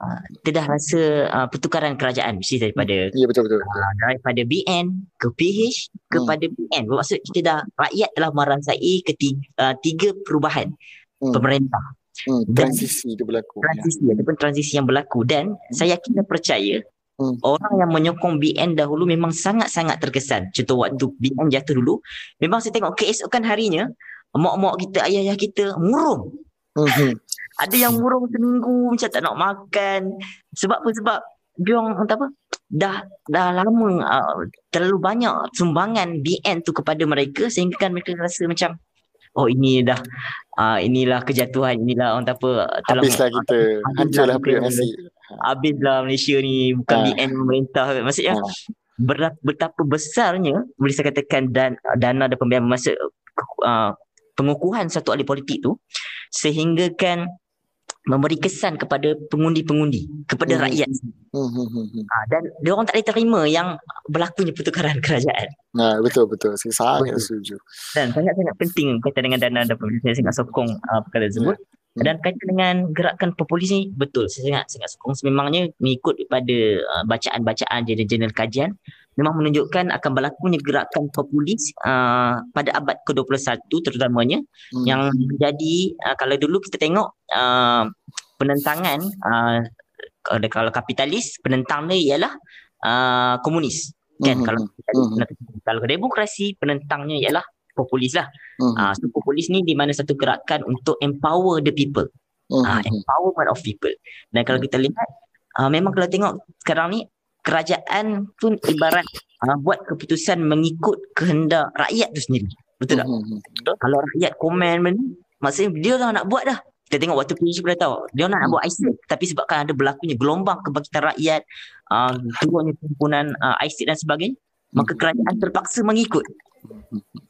uh, kita dah rasa uh, pertukaran kerajaan mesti daripada ya, betul, betul, betul. Uh, daripada BN ke PH kepada hmm. BN. Bermaksud kita dah rakyat telah merasai ketiga uh, tiga perubahan hmm. pemerintah. Hmm, transisi itu berlaku. Transisi ya. ataupun transisi yang berlaku dan hmm. saya yakin dan percaya hmm. orang yang menyokong BN dahulu memang sangat-sangat terkesan. Contoh waktu BN jatuh dulu, memang saya tengok keesokan harinya mak-mak kita, ayah-ayah kita murung. Hmm. <laughs> Ada yang murung seminggu macam tak nak makan. Sebab apa? Sebab dia orang apa? Dah dah lama uh, terlalu banyak sumbangan BN tu kepada mereka sehingga kan mereka rasa macam oh ini dah uh, inilah kejatuhan inilah orang tak apa habislah kita hancurlah privasi habislah Malaysia ni bukan ha. BN pemerintah maksudnya ha. betapa besarnya boleh saya katakan dan dana dan pembiayaan masa uh, pengukuhan satu ahli politik tu sehingga kan memberi kesan kepada pengundi-pengundi kepada hmm. rakyat hmm. Hmm. Ha, dan dia orang tak boleh terima yang berlakunya pertukaran <laughs> kerajaan nah betul betul saya sangat setuju dan sangat-sangat penting kaitan dengan dana dan pemerintah saya sangat sokong uh, perkara tersebut hmm. Dan kaitan dengan gerakan populis ni betul saya sangat sangat sokong sememangnya mengikut pada uh, bacaan-bacaan jurnal-jurnal kajian memang menunjukkan akan berlakunya gerakan populis uh, pada abad ke-21 terutamanya hmm. yang menjadi uh, kalau dulu kita tengok uh, penentangan uh, kalau kapitalis penentangnya ialah uh, komunis kan hmm. kalau hmm. kalau demokrasi penentangnya ialah populis lah hmm. uh, so populis ni di mana satu gerakan untuk empower the people hmm. uh, empowerment of people dan kalau kita lihat uh, memang kalau tengok sekarang ni kerajaan pun ibarat uh, buat keputusan mengikut kehendak rakyat tu sendiri. Betul tak? Hmm, hmm. Kalau rakyat komen benda, maksudnya dia lah nak buat dah. Kita tengok waktu PH pun dah tahu. Dia nak, hmm. nak buat ISIS. Tapi sebabkan ada berlakunya gelombang kebangkitan rakyat, uh, turunnya perhimpunan uh, ISIS dan sebagainya, maka hmm. kerajaan terpaksa mengikut.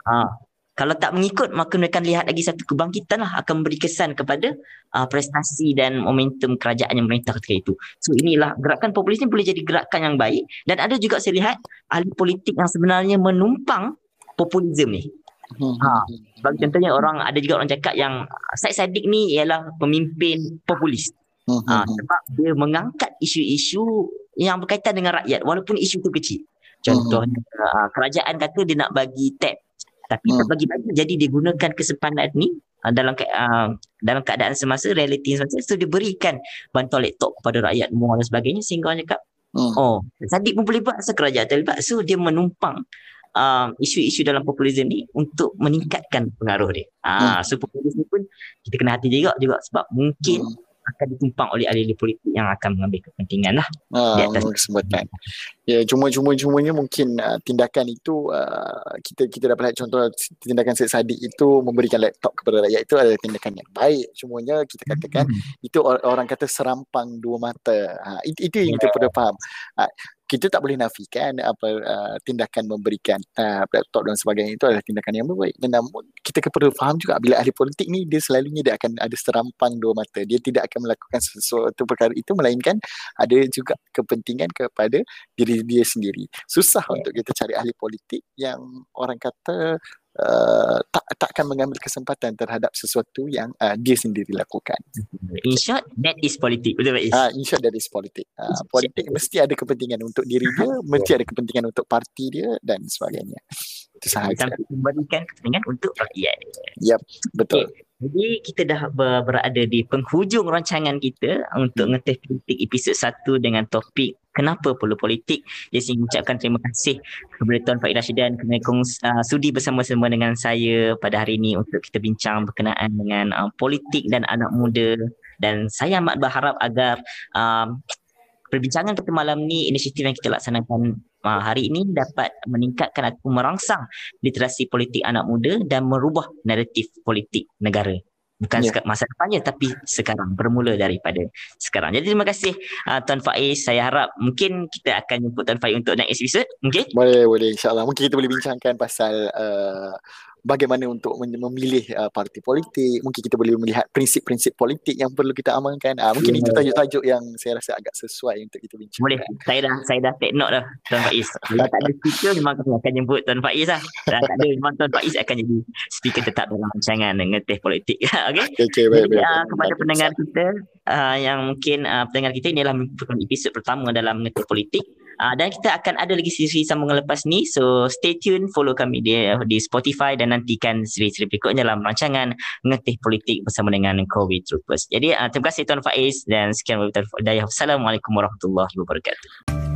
Uh, kalau tak mengikut maka mereka akan lihat lagi satu kebangkitan lah akan memberi kesan kepada uh, prestasi dan momentum kerajaan yang merintah ketika itu. So inilah gerakan populis ni boleh jadi gerakan yang baik dan ada juga saya lihat ahli politik yang sebenarnya menumpang populisme ni. Hmm. Ha, bagi contohnya orang ada juga orang cakap yang Said Sadiq ni ialah pemimpin populis. Hmm. Ha, sebab dia mengangkat isu-isu yang berkaitan dengan rakyat walaupun isu itu kecil. Contohnya hmm. kerajaan kata dia nak bagi tab tapi hmm. bagi-bagi jadi dia gunakan kesempatan ni uh, dalam ke, uh, dalam keadaan semasa realiti semasa so dia berikan bantuan laptop kepada rakyat muar dan sebagainya sehingga orang cakap hmm. oh Sadiq pun boleh buat asal kerajaan terlibat so dia menumpang uh, isu-isu dalam populisme ni untuk meningkatkan pengaruh dia uh, hmm. so populisme pun kita kena hati juga juga sebab mungkin hmm akan ditumpang oleh ahli-ahli politik yang akan mengambil kepentingan lah ha, di atas kesempatan. Ya, cuma-cuma-cumanya mungkin uh, tindakan itu uh, kita kita dapat lihat contoh tindakan Syed Saddiq itu memberikan laptop kepada rakyat itu adalah tindakan yang baik. Cumanya kita katakan hmm. itu orang kata serampang dua mata. Ha, itu, itu yang kita perlu faham. Ha, kita tak boleh nafikan apa uh, tindakan memberikan uh, laptop dan sebagainya itu adalah tindakan yang baik dan namun kita perlu faham juga bila ahli politik ni dia selalunya dia akan ada serampang dua mata. Dia tidak akan melakukan sesuatu perkara itu melainkan ada juga kepentingan kepada diri dia sendiri. Susah yeah. untuk kita cari ahli politik yang orang kata uh, tak takkan mengambil kesempatan terhadap sesuatu yang uh, dia sendiri lakukan. In short, that is politik. Betul tak? Uh, in short, that is politik. Uh, politik mesti ada kepentingan untuk diri dia, <laughs> mesti ada kepentingan untuk parti dia dan sebagainya. Itu sahaja. Sampai memberikan kepentingan untuk rakyat. Yep, betul. Okay. Jadi kita dah berada di penghujung rancangan kita untuk ngeteh politik episod 1 dengan topik kenapa perlu politik. Jadi saya ucapkan terima kasih kepada Tuan Faid Rashidan kerana uh, sudi bersama-sama dengan saya pada hari ini untuk kita bincang berkenaan dengan uh, politik dan anak muda dan saya amat berharap agar um, perbincangan kita malam ni inisiatif yang kita laksanakan uh, hari ini dapat meningkatkan atau merangsang literasi politik anak muda dan merubah naratif politik negara bukan yeah. masa depannya tapi sekarang bermula daripada sekarang. Jadi terima kasih uh, Tuan Faiz. Saya harap mungkin kita akan jemput Tuan Faiz untuk next episode. Okay? Boleh, boleh. InsyaAllah. Mungkin kita boleh bincangkan pasal uh, bagaimana untuk memilih uh, parti politik. Mungkin kita boleh melihat prinsip-prinsip politik yang perlu kita amalkan. Uh, mungkin yeah. itu tajuk-tajuk yang saya rasa agak sesuai untuk kita bincangkan boleh. Saya dah saya dah take note dah Tuan Faiz. <laughs> Kalau tak ada speaker memang kami akan jemput Tuan Faiz lah. Dan tak ada memang Tuan Faiz akan jadi speaker tetap dalam rancangan ngeteh politik. <laughs> Okay? okay, okay baik, jadi, baik, uh, kepada baik, pendengar baik. kita uh, yang mungkin uh, pendengar kita ini adalah episod pertama dalam ngeteh politik Uh, dan kita akan ada lagi siri-siri sambungan lepas ni. So stay tune, follow kami di, di Spotify dan nantikan siri-siri berikutnya dalam rancangan Ngetih Politik bersama dengan COVID Troopers. Jadi uh, terima kasih Tuan Faiz dan sekian dari Assalamualaikum warahmatullahi wabarakatuh.